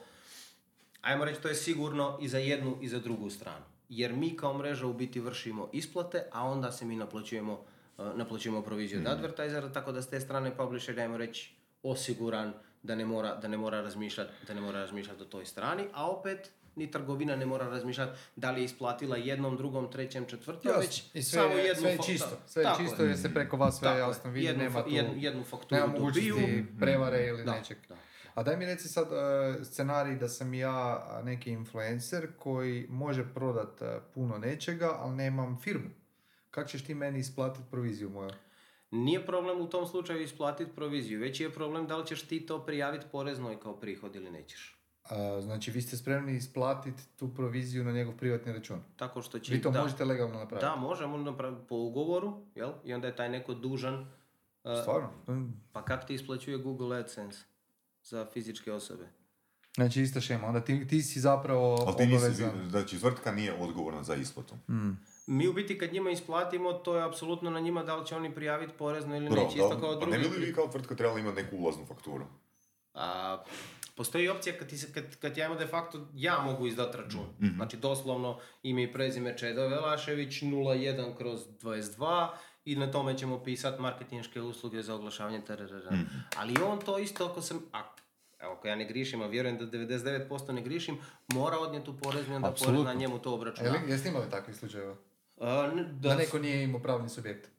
ajmo reći, to je sigurno i za jednu i za drugu stranu. Jer mi kao mreža u biti vršimo isplate, a onda se mi naplaćujemo, uh, naplaćujemo proviziju od advertisera, tako da s te strane publisher, ajmo reći, osiguran da ne mora, da ne mora razmišljati da ne mora razmišljati o toj strani, a opet ni trgovina ne mora razmišljati da li je isplatila jednom, drugom, trećem, četvrtom, već I sve, samo je- jednu sve je čisto. Sve je tako čisto jer se preko vas sve Tako jasno vidi, Jednu nema tu, jednu- jednu fakturu nema dobiju. prevare ili Da, nečeg. da. A daj mi reci sad e, scenarij da sam ja neki influencer koji može prodat e, puno nečega, ali nemam firmu. Kako ćeš ti meni isplatiti proviziju moju? Nije problem u tom slučaju isplatiti proviziju, već je problem da li ćeš ti to prijaviti poreznoj kao prihod ili nećeš. A, znači, vi ste spremni isplatiti tu proviziju na njegov privatni račun. Tako što će... Vi to da, možete legalno napraviti. Da, možemo napraviti po ugovoru, jel? I onda je taj neko dužan... uh, Stvarno? Mm. pa kak ti isplaćuje Google AdSense za fizičke osobe? Znači, ista šema. Onda ti, ti si zapravo Ali ti nisi, obavezan. znači tvrtka nije odgovorna za isplatu. Mi u biti kad njima isplatimo, to je apsolutno na njima da li će oni prijaviti porezno ili Bro, neće. Isto kao pa ne drugi. bi li vi kao tvrtka trebali imati neku ulaznu fakturu? A, postoji opcija kad, ti se, kad, kad ja imam de facto, ja mogu izdati račun. Znači doslovno ime i prezime Čedo Velašević 01 kroz 22 i na tome ćemo pisati marketinške usluge za oglašavanje TRR. Ali on to isto ako sam, a, evo ako ja ne grišim, a vjerujem da 99% ne grišim, mora odnijeti u poreznu i onda Apsolutno. porezna njemu to obračuna. Jel, jeste imali takvih slučajeva? A, n- Da, neko nije imao pravni subjekt.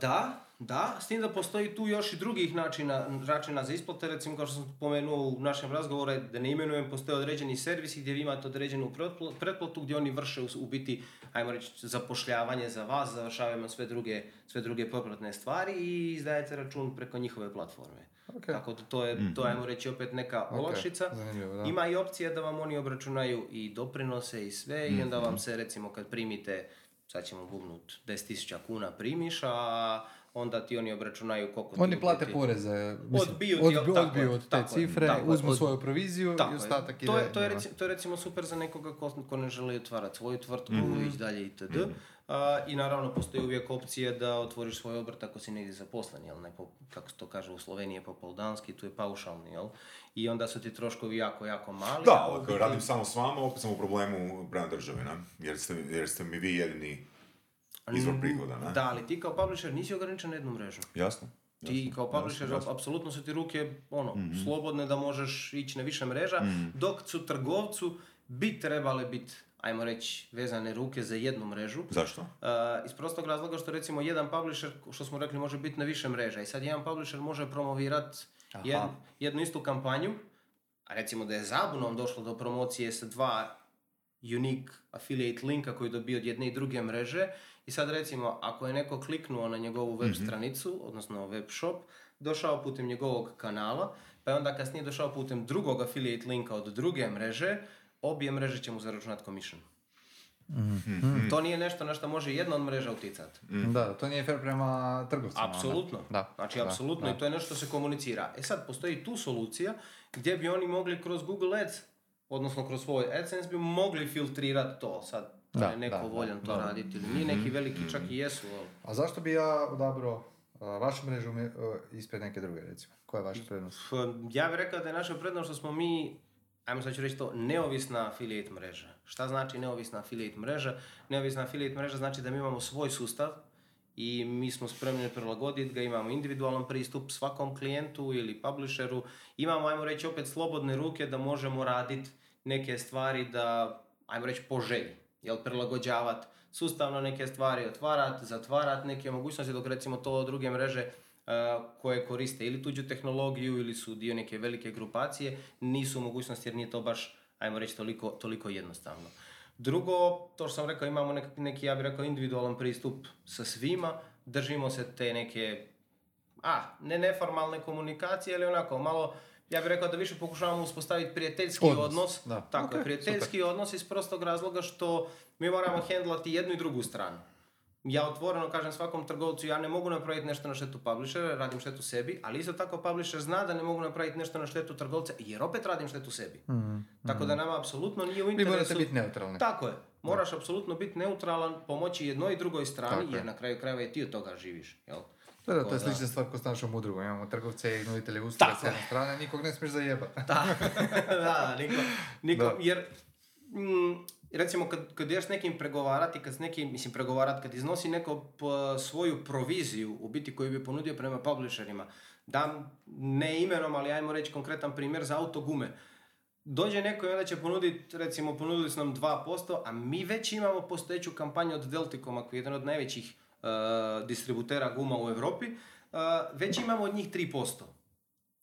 Da, da, s tim da postoji tu još i drugih načina, načina za isplate, recimo kao što sam spomenuo u našem razgovoru, da ne imenujem, postoje određeni servisi gdje vi imate određenu pretpl- pretplatu gdje oni vrše u, u biti, ajmo reći, zapošljavanje za vas, završavamo sve druge, sve druge popratne stvari i izdajete račun preko njihove platforme. Ok. Tako da to je, to je, ajmo reći, opet neka Ok, olakšica. da. Ima i opcija da vam oni obračunaju i doprinose i sve i onda vam se recimo kad primite, sad ćemo bubnut 10.000 kuna primiš, a onda ti oni obračunaju koliko ti Oni plate biti- poreze. mislim, Odbiju ti, odbi- tako odbiju od te tako cifre, tako uzmu od- svoju proviziju Tako i je. ostatak ide. to, je, to, je njima. reci- to je recimo super za nekoga ko, ko ne želi otvarati svoju tvrtku, Mhm. ići dalje itd. A, I naravno postoji uvijek opcija da otvoriš svoj obrt ako si negdje zaposlen, jel? Ne po, kako se to kaže u Sloveniji je popoldanski, tu je paušalni, jel? I onda su ti troškovi jako, jako mali. Da, ako radim samo s vama, opet sam u problemu prema državi, ne? Jer ste, jer ste mi vi jedini izvor prihoda, ne? Da, ali ti kao publisher nisi ograničen na jednu mrežu. Jasno. Ti jasno, kao publisher, jasno, jasno. apsolutno su ti ruke ono, Mhm. slobodne da možeš ići na više mreža, dok su trgovcu bi trebale biti, ajmo reći, vezane ruke za jednu mrežu. Zašto? Uh, iz prostog razloga što recimo jedan publisher, što smo rekli, može biti na više mreža i sad jedan publisher može promovirati jed, jednu istu kampanju, a recimo da je zabunom došlo do promocije sa dva unique affiliate linka koji dobije od jedne i druge mreže i sad recimo ako je neko kliknuo na njegovu web stranicu, odnosno web shop, došao putem njegovog kanala, pa je onda kasnije došao putem drugog affiliate linka od druge mreže, obje mreže će mu zaračunati commission. To nije nešto na što može jedna od mreža uticati. Da, to nije fair prema trgovcima. Apsolutno. Da. Znači, da, apsolutno da. i to je nešto što se komunicira. E sad, postoji tu solucija gdje bi oni mogli kroz Google Ads, odnosno kroz svoj AdSense, bi mogli filtrirati to. Sad, da Da, je neko da, da, voljan to da. Mhm. raditi ili nije, neki veliki čak i jesu. ali- A zašto bi ja odabrao uh, vašu mrežu uh, ispred neke druge, recimo? Koja je vaša prednost? Ja bih rekao da je naša prednost što smo mi, ajmo sad ću reći to, neovisna affiliate mreža. Šta znači neovisna affiliate mreža? Neovisna affiliate mreža znači da mi imamo svoj sustav i mi smo spremni prilagoditi ga, imamo individualan pristup svakom klijentu ili publisheru. Imamo, ajmo reći, opet slobodne ruke da možemo raditi neke stvari da, ajmo reći, po želji. Jel, prilagođavati sustavno neke stvari, otvarati, zatvarati neke mogućnosti, dok recimo to druge mreže uh, koje koriste ili tuđu tehnologiju ili su dio neke velike grupacije, nisu mogućnosti jer nije to baš, ajmo reći, toliko, toliko jednostavno. Drugo, to što sam rekao, imamo nek- neki, ja bih rekao, individualan pristup sa svima, držimo se te neke, a, ne neformalne komunikacije, ali onako malo, ja bih rekao da više pokušavamo uspostaviti prijateljski Odnos, odnos, da. tako je, Ok, prijateljski odnos iz prostog razloga što mi moramo hendlati jednu i drugu stranu. Ja otvoreno kažem svakom trgovcu, ja ne mogu napraviti nešto na štetu publishera, radim štetu sebi, ali isto tako publisher zna da ne mogu napraviti nešto na štetu trgovca, jer opet radim štetu sebi. Tako da nama apsolutno nije u Vi interesu... morate biti neutralni. Tako je. Moraš apsolutno biti neutralan, pomoći jednoj i drugoj strani, Tako je. jer na kraju krajeva i ti od toga živiš. Jel? Da, da, to je da- slična stvar kao s našom udrugom. Imamo trgovce i nuditelje usluga s jedne strane, nikog ne smiješ zajebati. Da, da, niko, niko, Da. jer mm, recimo kad, kad ideš s nekim pregovarati, kad s nekim, mislim pregovarat, kad iznosi neko p- svoju proviziju u biti koju bi ponudio prema publisherima, dam ne imenom, ali ajmo reći konkretan primjer za autogume. Dođe neko i onda će ponuditi, recimo ponudili su nam 2%, a mi već imamo postojeću kampanju od Delticoma koji je jedan od najvećih uh, distributera guma u Europi, uh, već imamo od njih 3%.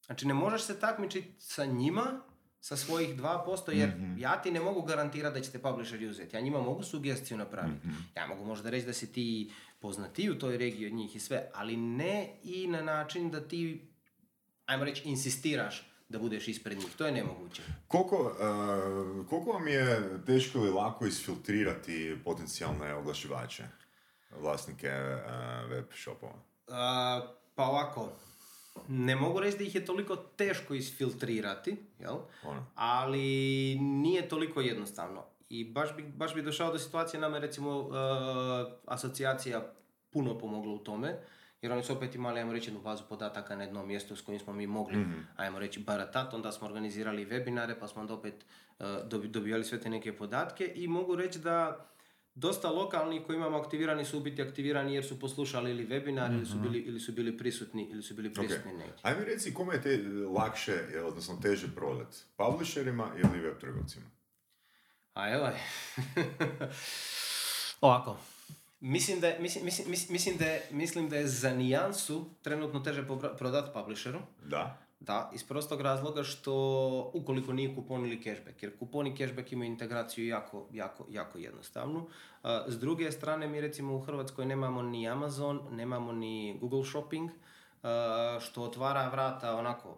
Znači ne možeš se takmičiti sa njima sa svojih 2% jer ja ti ne mogu garantirati da će te publisheri uzeti. Ja njima mogu sugestiju napraviti. Ja mogu možda reći da si ti poznatiji u toj regiji od njih i sve, ali ne i na način da ti, ajmo reći, insistiraš da budeš ispred njih. To je nemoguće. Koliko, e, koliko vam je teško ili lako isfiltrirati potencijalne oglašivače, vlasnike e, web shopova? A, pa ovako, ne mogu reći da ih je toliko teško isfiltrirati, jel? Ono. ali nije toliko jednostavno. I baš bi, baš bi došao do situacije, nama je recimo uh, asocijacija puno pomogla u tome, jer oni su opet imali, ajmo reći, jednu bazu podataka na jednom mjestu s kojim smo mi mogli, ajmo reći, baratat, onda smo organizirali webinare, pa smo onda opet uh, dobi- dobivali sve te neke podatke i mogu reći da dosta lokalni koji imamo aktivirani su u biti aktivirani jer su poslušali ili webinar ili, su bili, ili su bili prisutni ili su bili prisutni negdje. Ajme reci kome je te lakše, odnosno teže prodat? Publisherima ili web trgovcima? A evo je. Ovako. Mislim da, je, mislim, mislim, mislim- da je, mislim da je za nijansu trenutno teže prodat publisheru. Da. Da, iz prostog razloga što ukoliko nije kupon ili cashback, jer kupon i cashback imaju integraciju jako, jako, jako jednostavnu. A, s druge strane, mi recimo u Hrvatskoj nemamo ni Amazon, nemamo ni Google Shopping, a, što otvara vrata onako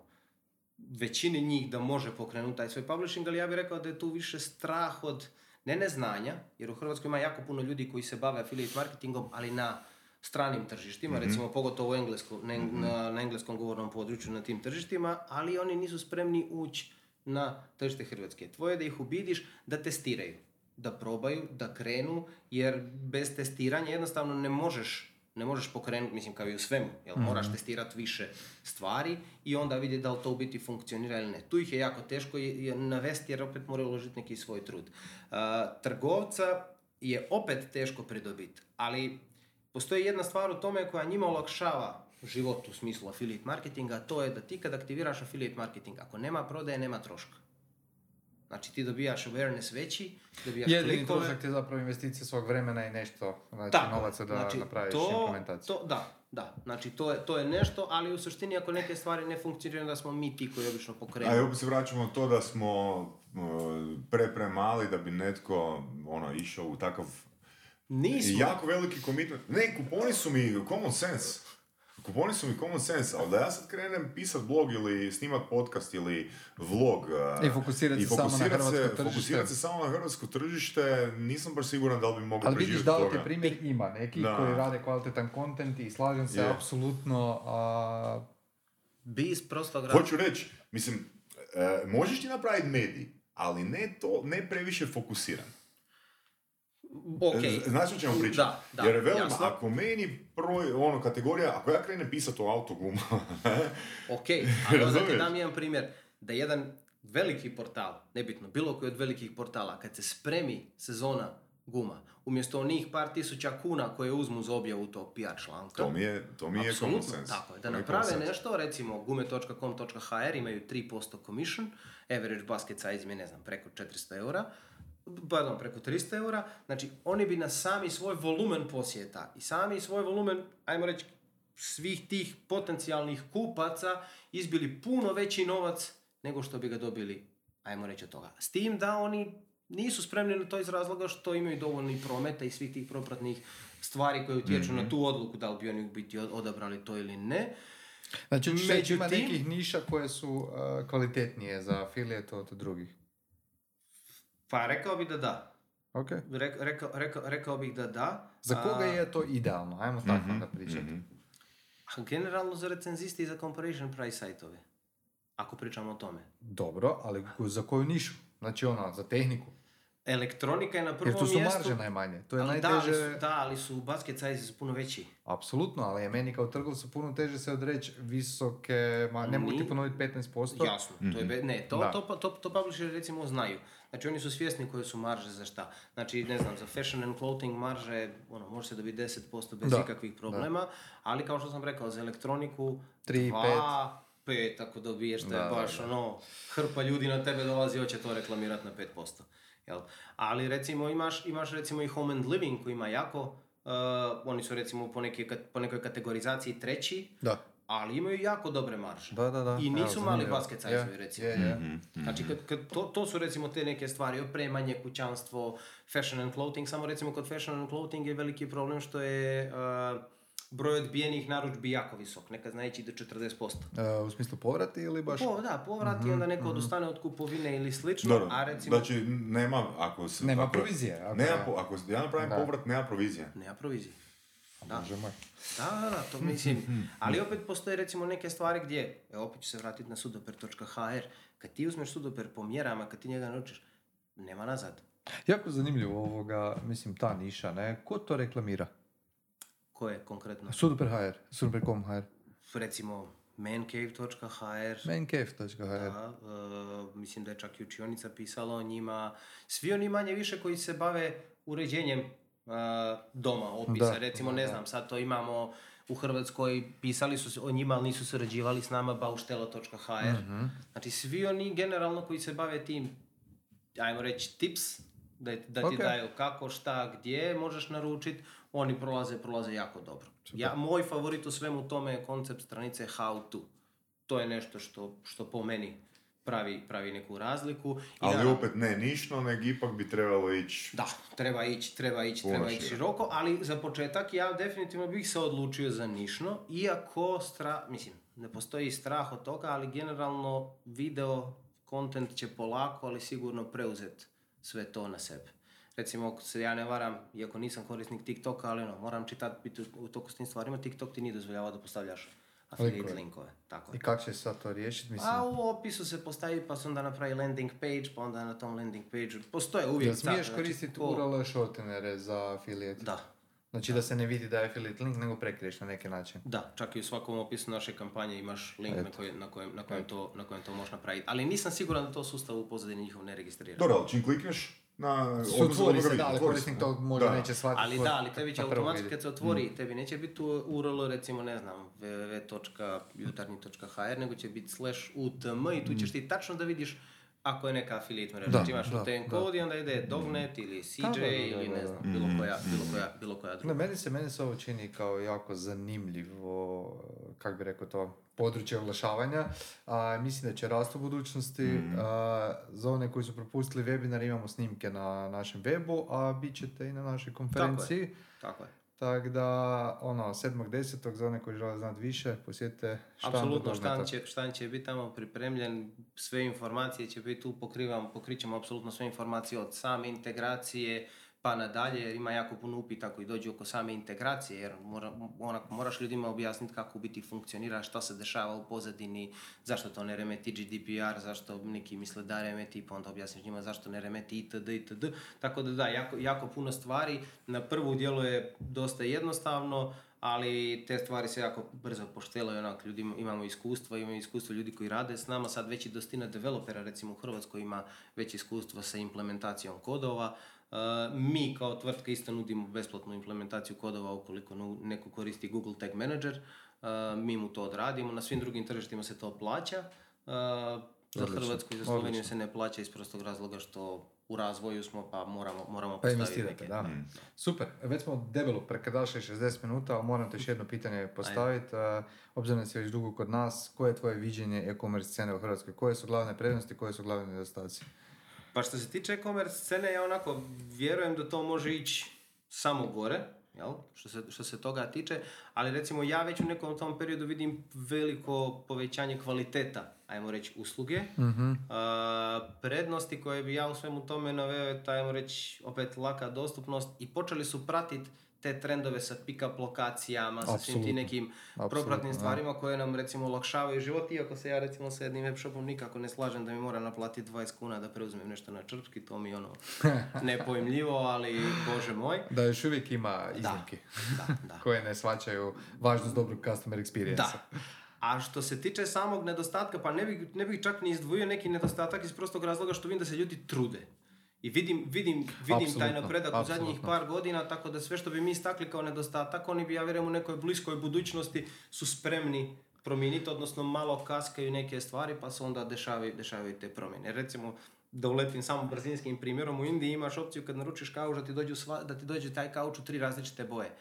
većini njih da može pokrenuti taj svoj publishing, ali ja bih rekao da je tu više strah od ne neznanja, jer u Hrvatskoj ima jako puno ljudi koji se bave affiliate marketingom, ali na stranim tržištima, recimo pogotovo u engleskom, na, na, na engleskom govornom području na tim tržištima, ali oni nisu spremni ući na tržište Hrvatske. Tvoje je da ih ubidiš da testiraju, da probaju, da krenu, jer bez testiranja jednostavno ne možeš ne možeš pokrenuti, mislim kao i u svemu, jel moraš testirati više stvari i onda vidjeti da li to u biti funkcionira ili ne. Tu ih je jako teško je, je navesti jer opet moraju uložiti neki svoj trud. A, trgovca je opet teško pridobiti, ali postoji jedna stvar u tome koja njima olakšava život u smislu affiliate marketinga, a to je da ti kad aktiviraš affiliate marketing, ako nema prodaje, nema troška. Znači ti dobijaš awareness veći, dobijaš Jedini klikove. trošak ti je zapravo investicija svog vremena i nešto, znači Tako, novaca da znači, napraviš to, implementaciju. To, da, da. Znači to je, to je nešto, ali u suštini ako neke stvari ne funkcioniraju, da smo mi ti koji obično pokrenu. A i opet se vraćamo na to da smo uh, pre premali da bi netko ono, išao u takav Nismo. jako veliki commitment. Ne, kuponi su mi common sense. Kuponi su mi common sense, ali da ja sad krenem pisat blog ili snimat podcast ili vlog uh, I fokusirat se samo na fokusirat hrvatsko se- tržište. Fokusirat se samo na hrvatsko tržište, nisam baš siguran da li bi mogao Ali vidiš da li ti primjer ima neki Da. koji rade kvalitetan kontent i slažem se Je. apsolutno a, Bi iz prostog razloga. Hoću reći, mislim, e, možeš ti napraviti medij, ali ne to, ne previše fokusiran. Ok. Z- Znaš o čemu pričam? Da, da, Jer velim, jasno. ako meni broj, ono, kategorija, ako ja krenem pisati o autoguma, Ok, ali onda ti dam jedan primjer, da jedan veliki portal, nebitno, bilo koji od velikih portala, kad se spremi sezona guma, umjesto onih par tisuća kuna koje uzmu za objavu tog PR članka, to mi je, to mi je common Apsolutno, sense. tako je. Da je naprave sense. nešto, recimo gume.com.hr imaju 3% commission, average basket size mi je, ne znam, preko 400 eura, pardon, preko 300 eura, znači oni bi na sami svoj volumen posjeta i sami svoj volumen, ajmo reći, svih tih potencijalnih kupaca izbili puno veći novac nego što bi ga dobili, ajmo reći od toga. S tim da oni nisu spremni na to iz razloga što imaju dovoljni prometa i svih tih propratnih stvari koje utječu na tu odluku da li bi oni biti od- odabrali to ili ne. Znači, reći, ima Međutim- nekih niša koje su uh, kvalitetnije za affiliate od drugih. Pa rekao bih da da. Ok. Rek- rekao, rekao, rekao bih da da. Za koga A, je to idealno? Ajmo tako Mhm, onda pričati. mhm. a generalno za recenziste i za comparison price sajtove. Ako pričamo o tome. Dobro, ali za koju nišu? Znači ono, za tehniku. Elektronika je na prvom Jer tu su mjestu. marže najmanje. To je ali da, ali najteže... su, da, ali su basket size su puno veći. Apsolutno, ali je meni kao trgovcu puno teže se odreći visoke, ma ne mogu ti ponoviti 15%. Jasno, to je be- ne, to, Da. to, pa- to, to publisheri recimo znaju. Znači oni su svjesni koje su marže za šta. Znači, ne znam, za fashion and clothing marže, ono, može se dobiti 10% bez Da, ikakvih problema, ali kao što sam rekao, za elektroniku, Tri, 2, 5 ako dobiješ, to je Da, da, baš ono, hrpa ljudi na tebe dolazi, hoće to reklamirati na 5%. Jel? Ali recimo imaš, imaš recimo i home and living koji ima jako, uh, oni su recimo po, neke, po nekoj kategorizaciji treći, Da. Ali imaju jako dobre marže. Da, da, da. I nisu Evo, mali basket Je, recimo. Je, je. Mhm. Znači, kad, kad to, to su recimo te neke stvari, opremanje, kućanstvo, fashion and clothing, samo recimo kod fashion and clothing je veliki problem što je uh, broj odbijenih narudžbi jako visok, nekad zna ići do 40%. E, u smislu povrati ili baš... Po, da, povrat i onda neko odustane od kupovine ili slično, Dobro, a recimo znači nema, ako se... Nema ako, provizije, ako nema, po- ako ja napravim Da. povrat, nema provizije. nema provizije. Da. Bože moj. Da, da, da, to mislim. Ali opet postoje recimo neke stvari gdje, evo opet ću se vratiti na sudoper.hr, kad ti uzmeš sudoper po mjerama, kad ti njega naučiš, nema nazad. Jako zanimljivo ovoga, mislim, ta niša, ne? Ko to reklamira? Ko je konkretno? Super HR, super.com HR, Recimo mancave.hr, maincave.hr. da, e, mislim da je čak i učionica pisala o njima. Svi oni manje više koji se bave uređenjem e, doma, opisa. Da, Recimo, ne znam, sad to imamo u Hrvatskoj, pisali su se o njima, ali nisu surađivali s nama, bauštelo.hr. Mhm. Znači, svi oni generalno koji se bave tim, ajmo reći, tips, da, da ti Ok. daju kako, šta, gdje možeš naručiti, oni prolaze, prolaze jako dobro. Ja, moj favorit u svemu tome je koncept stranice how to. To je nešto što, što po meni pravi, pravi neku razliku. I Ali naravno- opet ne nišno, nego ipak bi trebalo ići... da, treba ići, treba ići, treba ići široko, ali za početak ja definitivno bih se odlučio za nišno, iako stra, mislim, ne postoji strah od toga, ali generalno video content će polako, ali sigurno preuzet sve to na sebe. Recimo, ako se ja ne varam, iako nisam korisnik TikToka, ali ono, moram čitati biti u toku s tim stvarima, TikTok ti nije dozvoljava da postavljaš affiliate Linkove. Tako. I kako će sad to riješiti? Mislim, A u opisu se postavi, pa se onda napravi landing page, pa onda na tom landing page postoje uvijek... jel smiješ znači, koristiti ko- URL shortenere za affiliate? Da, Znači da se ne vidi da je affiliate link, nego prekriješ na neki način. Da, čak i u svakom opisu naše kampanje imaš link na, koji, na, kojem, na, kojem to, na kojem to možeš napraviti. Ali nisam siguran da to sustav u pozadini njihov ne registrira. Dobro, ali čim klikneš na... Se otvori se, da, ali korisnik to možda Da. neće shvatiti. Ali da, ali tebi će automatski kad se otvori, tebi neće biti u URL recimo ne znam www.jutarnji.hr nego će biti slash utm i tu ćeš ti tačno da vidiš ako je neka affiliate mreža. Da, Znači imaš da, da. kod i onda ide Dognet ili CJ Da, da, ili ne znam, bilo koja, bilo koja, bilo koja druga. Meni se, meni se ovo čini kao jako zanimljivo, kako bi rekao to, područje oglašavanja. A, mislim da će rast u budućnosti. Mhm. A, za one koji su propustili webinar imamo snimke na našem webu, a bit ćete i na našoj konferenciji. Tako je. Tako da, ono, 7.10. za one koji žele znati više, posjetite štand Apsolutno, Dogneta. štan će, štan će biti tamo pripremljen, sve informacije će biti tu, pokrivam, pokrićemo apsolutno sve informacije od same integracije, pa nadalje, jer ima jako puno upita koji dođu oko same integracije, jer mora, onak, moraš ljudima objasniti kako u biti funkcionira, što se dešava u pozadini, zašto to ne remeti GDPR, zašto neki misle da remeti, pa onda objasniš njima zašto ne remeti itd. itd. Tako da da, jako, jako puno stvari. Na prvu dijelu je dosta jednostavno, ali te stvari se jako brzo poštelaju, onak, ljudi imamo iskustva, imamo iskustvo ljudi koji rade s nama, sad već i dostina developera, recimo u Hrvatskoj ima već iskustvo sa implementacijom kodova, mi kao tvrtka isto nudimo besplatnu implementaciju kodova ukoliko neko koristi Google Tag Manager, uh, mi mu to odradimo, na svim drugim tržištima se to plaća, uh, za Hrvatsku i za Sloveniju se ne plaća iz prostog razloga što u razvoju smo pa moramo, moramo pa postaviti neke. Da. Mm. Super, već smo debelo prekrdašli 60 minuta, ali moram te još jedno pitanje postaviti. Uh, obzirom da si već dugo kod nas, koje je tvoje viđenje e-commerce scene u Hrvatskoj? Koje su glavne prednosti, koje su glavne nedostaci? Pa što se tiče e-commerce scene, ja onako vjerujem da to može ići samo gore, jel? Što, se, što se toga tiče, ali recimo ja već u nekom tom periodu vidim veliko povećanje kvaliteta, ajmo reći, usluge. mm prednosti koje bi ja u svemu tome naveo je, ajmo reći, opet laka dostupnost i počeli su pratiti te trendove sa pick-up lokacijama, sa svim tim nekim propratnim stvarima koje nam recimo olakšavaju život, iako se ja recimo sa jednim webshopom nikako ne slažem da mi mora naplatiti 20 kuna da preuzmem nešto na črčki, to mi ono nepojmljivo, ali bože moj. Da još uvijek ima iznimke da, da, koje ne svačaju važnost dobrog customer experience. Da. A što se tiče samog nedostatka, pa ne bih, ne bih čak ni izdvojio neki nedostatak iz prostog razloga što vidim da se ljudi trude. I vidim, vidim, vidim taj napredak u zadnjih par godina, tako da sve što bi mi istakli kao nedostatak, oni bi, ja vjerujem, u nekoj bliskoj budućnosti su spremni promijeniti, odnosno malo kaskaju neke stvari, pa se onda dešavaju, dešavaju te promjene. Recimo, da uletim samo brzinskim primjerom, u Indiji imaš opciju kad naručiš kauč da ti, dođu sva, da ti dođe taj kauč u tri različite boje.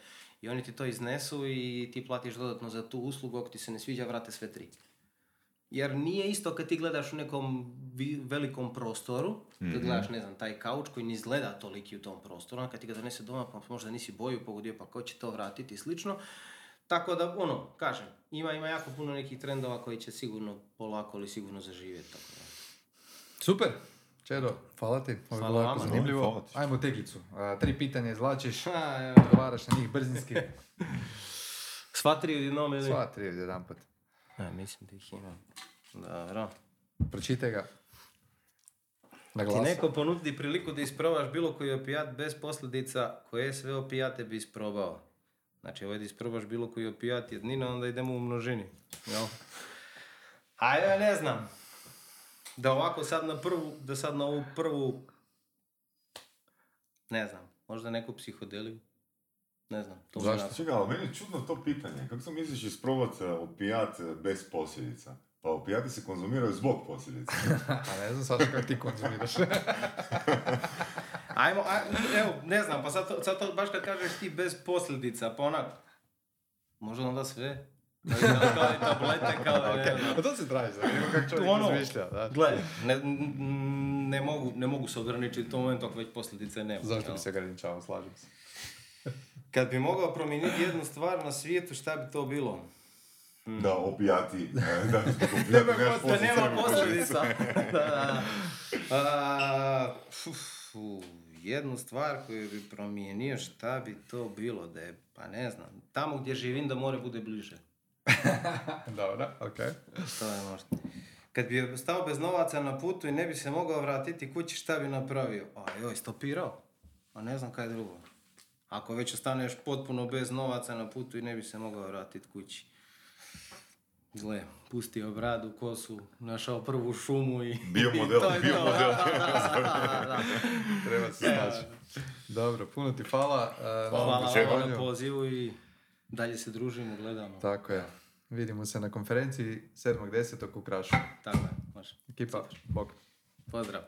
I oni ti to iznesu i ti platiš dodatno za tu uslugu, ako ti se ne sviđa, vrate sve tri. Jer nije isto kad ti gledaš u nekom velikom prostoru, mm kad gledaš, ne znam, taj kauč koji ne izgleda toliki u tom prostoru, a kad ti ga donese doma, pa možda nisi boju pogodio, pa ko će to vratiti i slično. Tako da, ono, kažem, ima, ima jako puno nekih trendova koji će sigurno polako ili sigurno zaživjeti. Tako da. Super! Čedo, hvala ti. Ovo je bilo jako zanimljivo. Ajmo teglicu. tri pitanja izlačiš, odgovaraš na njih brzinski. Sva tri odjednom ili? Sva tri odjedan Ja, mislim da ih imam. Dobro. Pročitaj ga. Na Ti neko ponudi priliku da isprobaš bilo koji opijat bez posljedica, koje sve opijate bi isprobao? Znači, ovaj da isprobaš bilo koji opijat jednina, onda idemo u množini. Jel? Ajde, ne znam. Da ovako sad na prvu, da sad na ovu prvu, ne znam, možda neku psihodeliju. Ne znam. To Zašto? Čekaj, ali meni je čudno to pitanje. Kako sam misliš isprobati e, opijat e, bez posljedica? Pa opijati se konzumiraju zbog posljedica. A ne znam sad kako ti konzumiraš. Ajmo, aj, evo, ne znam, pa sad to, sad to baš kad kažeš ti bez posljedica, pa onak, možda onda sve. kao i tablete, kao da okay. ne Pa to se traži, kako čovjek ono, razmišlja. Da. Gle, ne, ne, mogu, ne mogu se ograničiti u tom momentu ako već posljedice nema. Zašto bi se ograničavao, slažem se. Kad bi mogao promijeniti jednu stvar na svijetu, šta bi to bilo? Hmm. Da, opijati. da, da, da nema posljedica. da, jednu stvar koju bi promijenio, šta bi to bilo? Da je, pa ne znam, tamo gdje živim da more bude bliže. Dobro, okej. Okay. To je možda. Kad bi stao bez novaca na putu i ne bi se mogao vratiti kući, šta bi napravio? A joj, stopirao. A ne znam kaj drugo. Ako već ostaneš potpuno bez novaca na putu i ne bi se mogao vratiti kući. Gle, pustio bradu, kosu, našao prvu šumu i... Bio model, to bio to. model. Treba se snaći. Dobro, puno ti hvala. Uh, hvala vam na pozivu i dalje se družimo, gledamo. Tako je. Vidimo se na konferenciji 7.10. u Krašu. Tako je, može. Ekipa, bok. Pozdrav.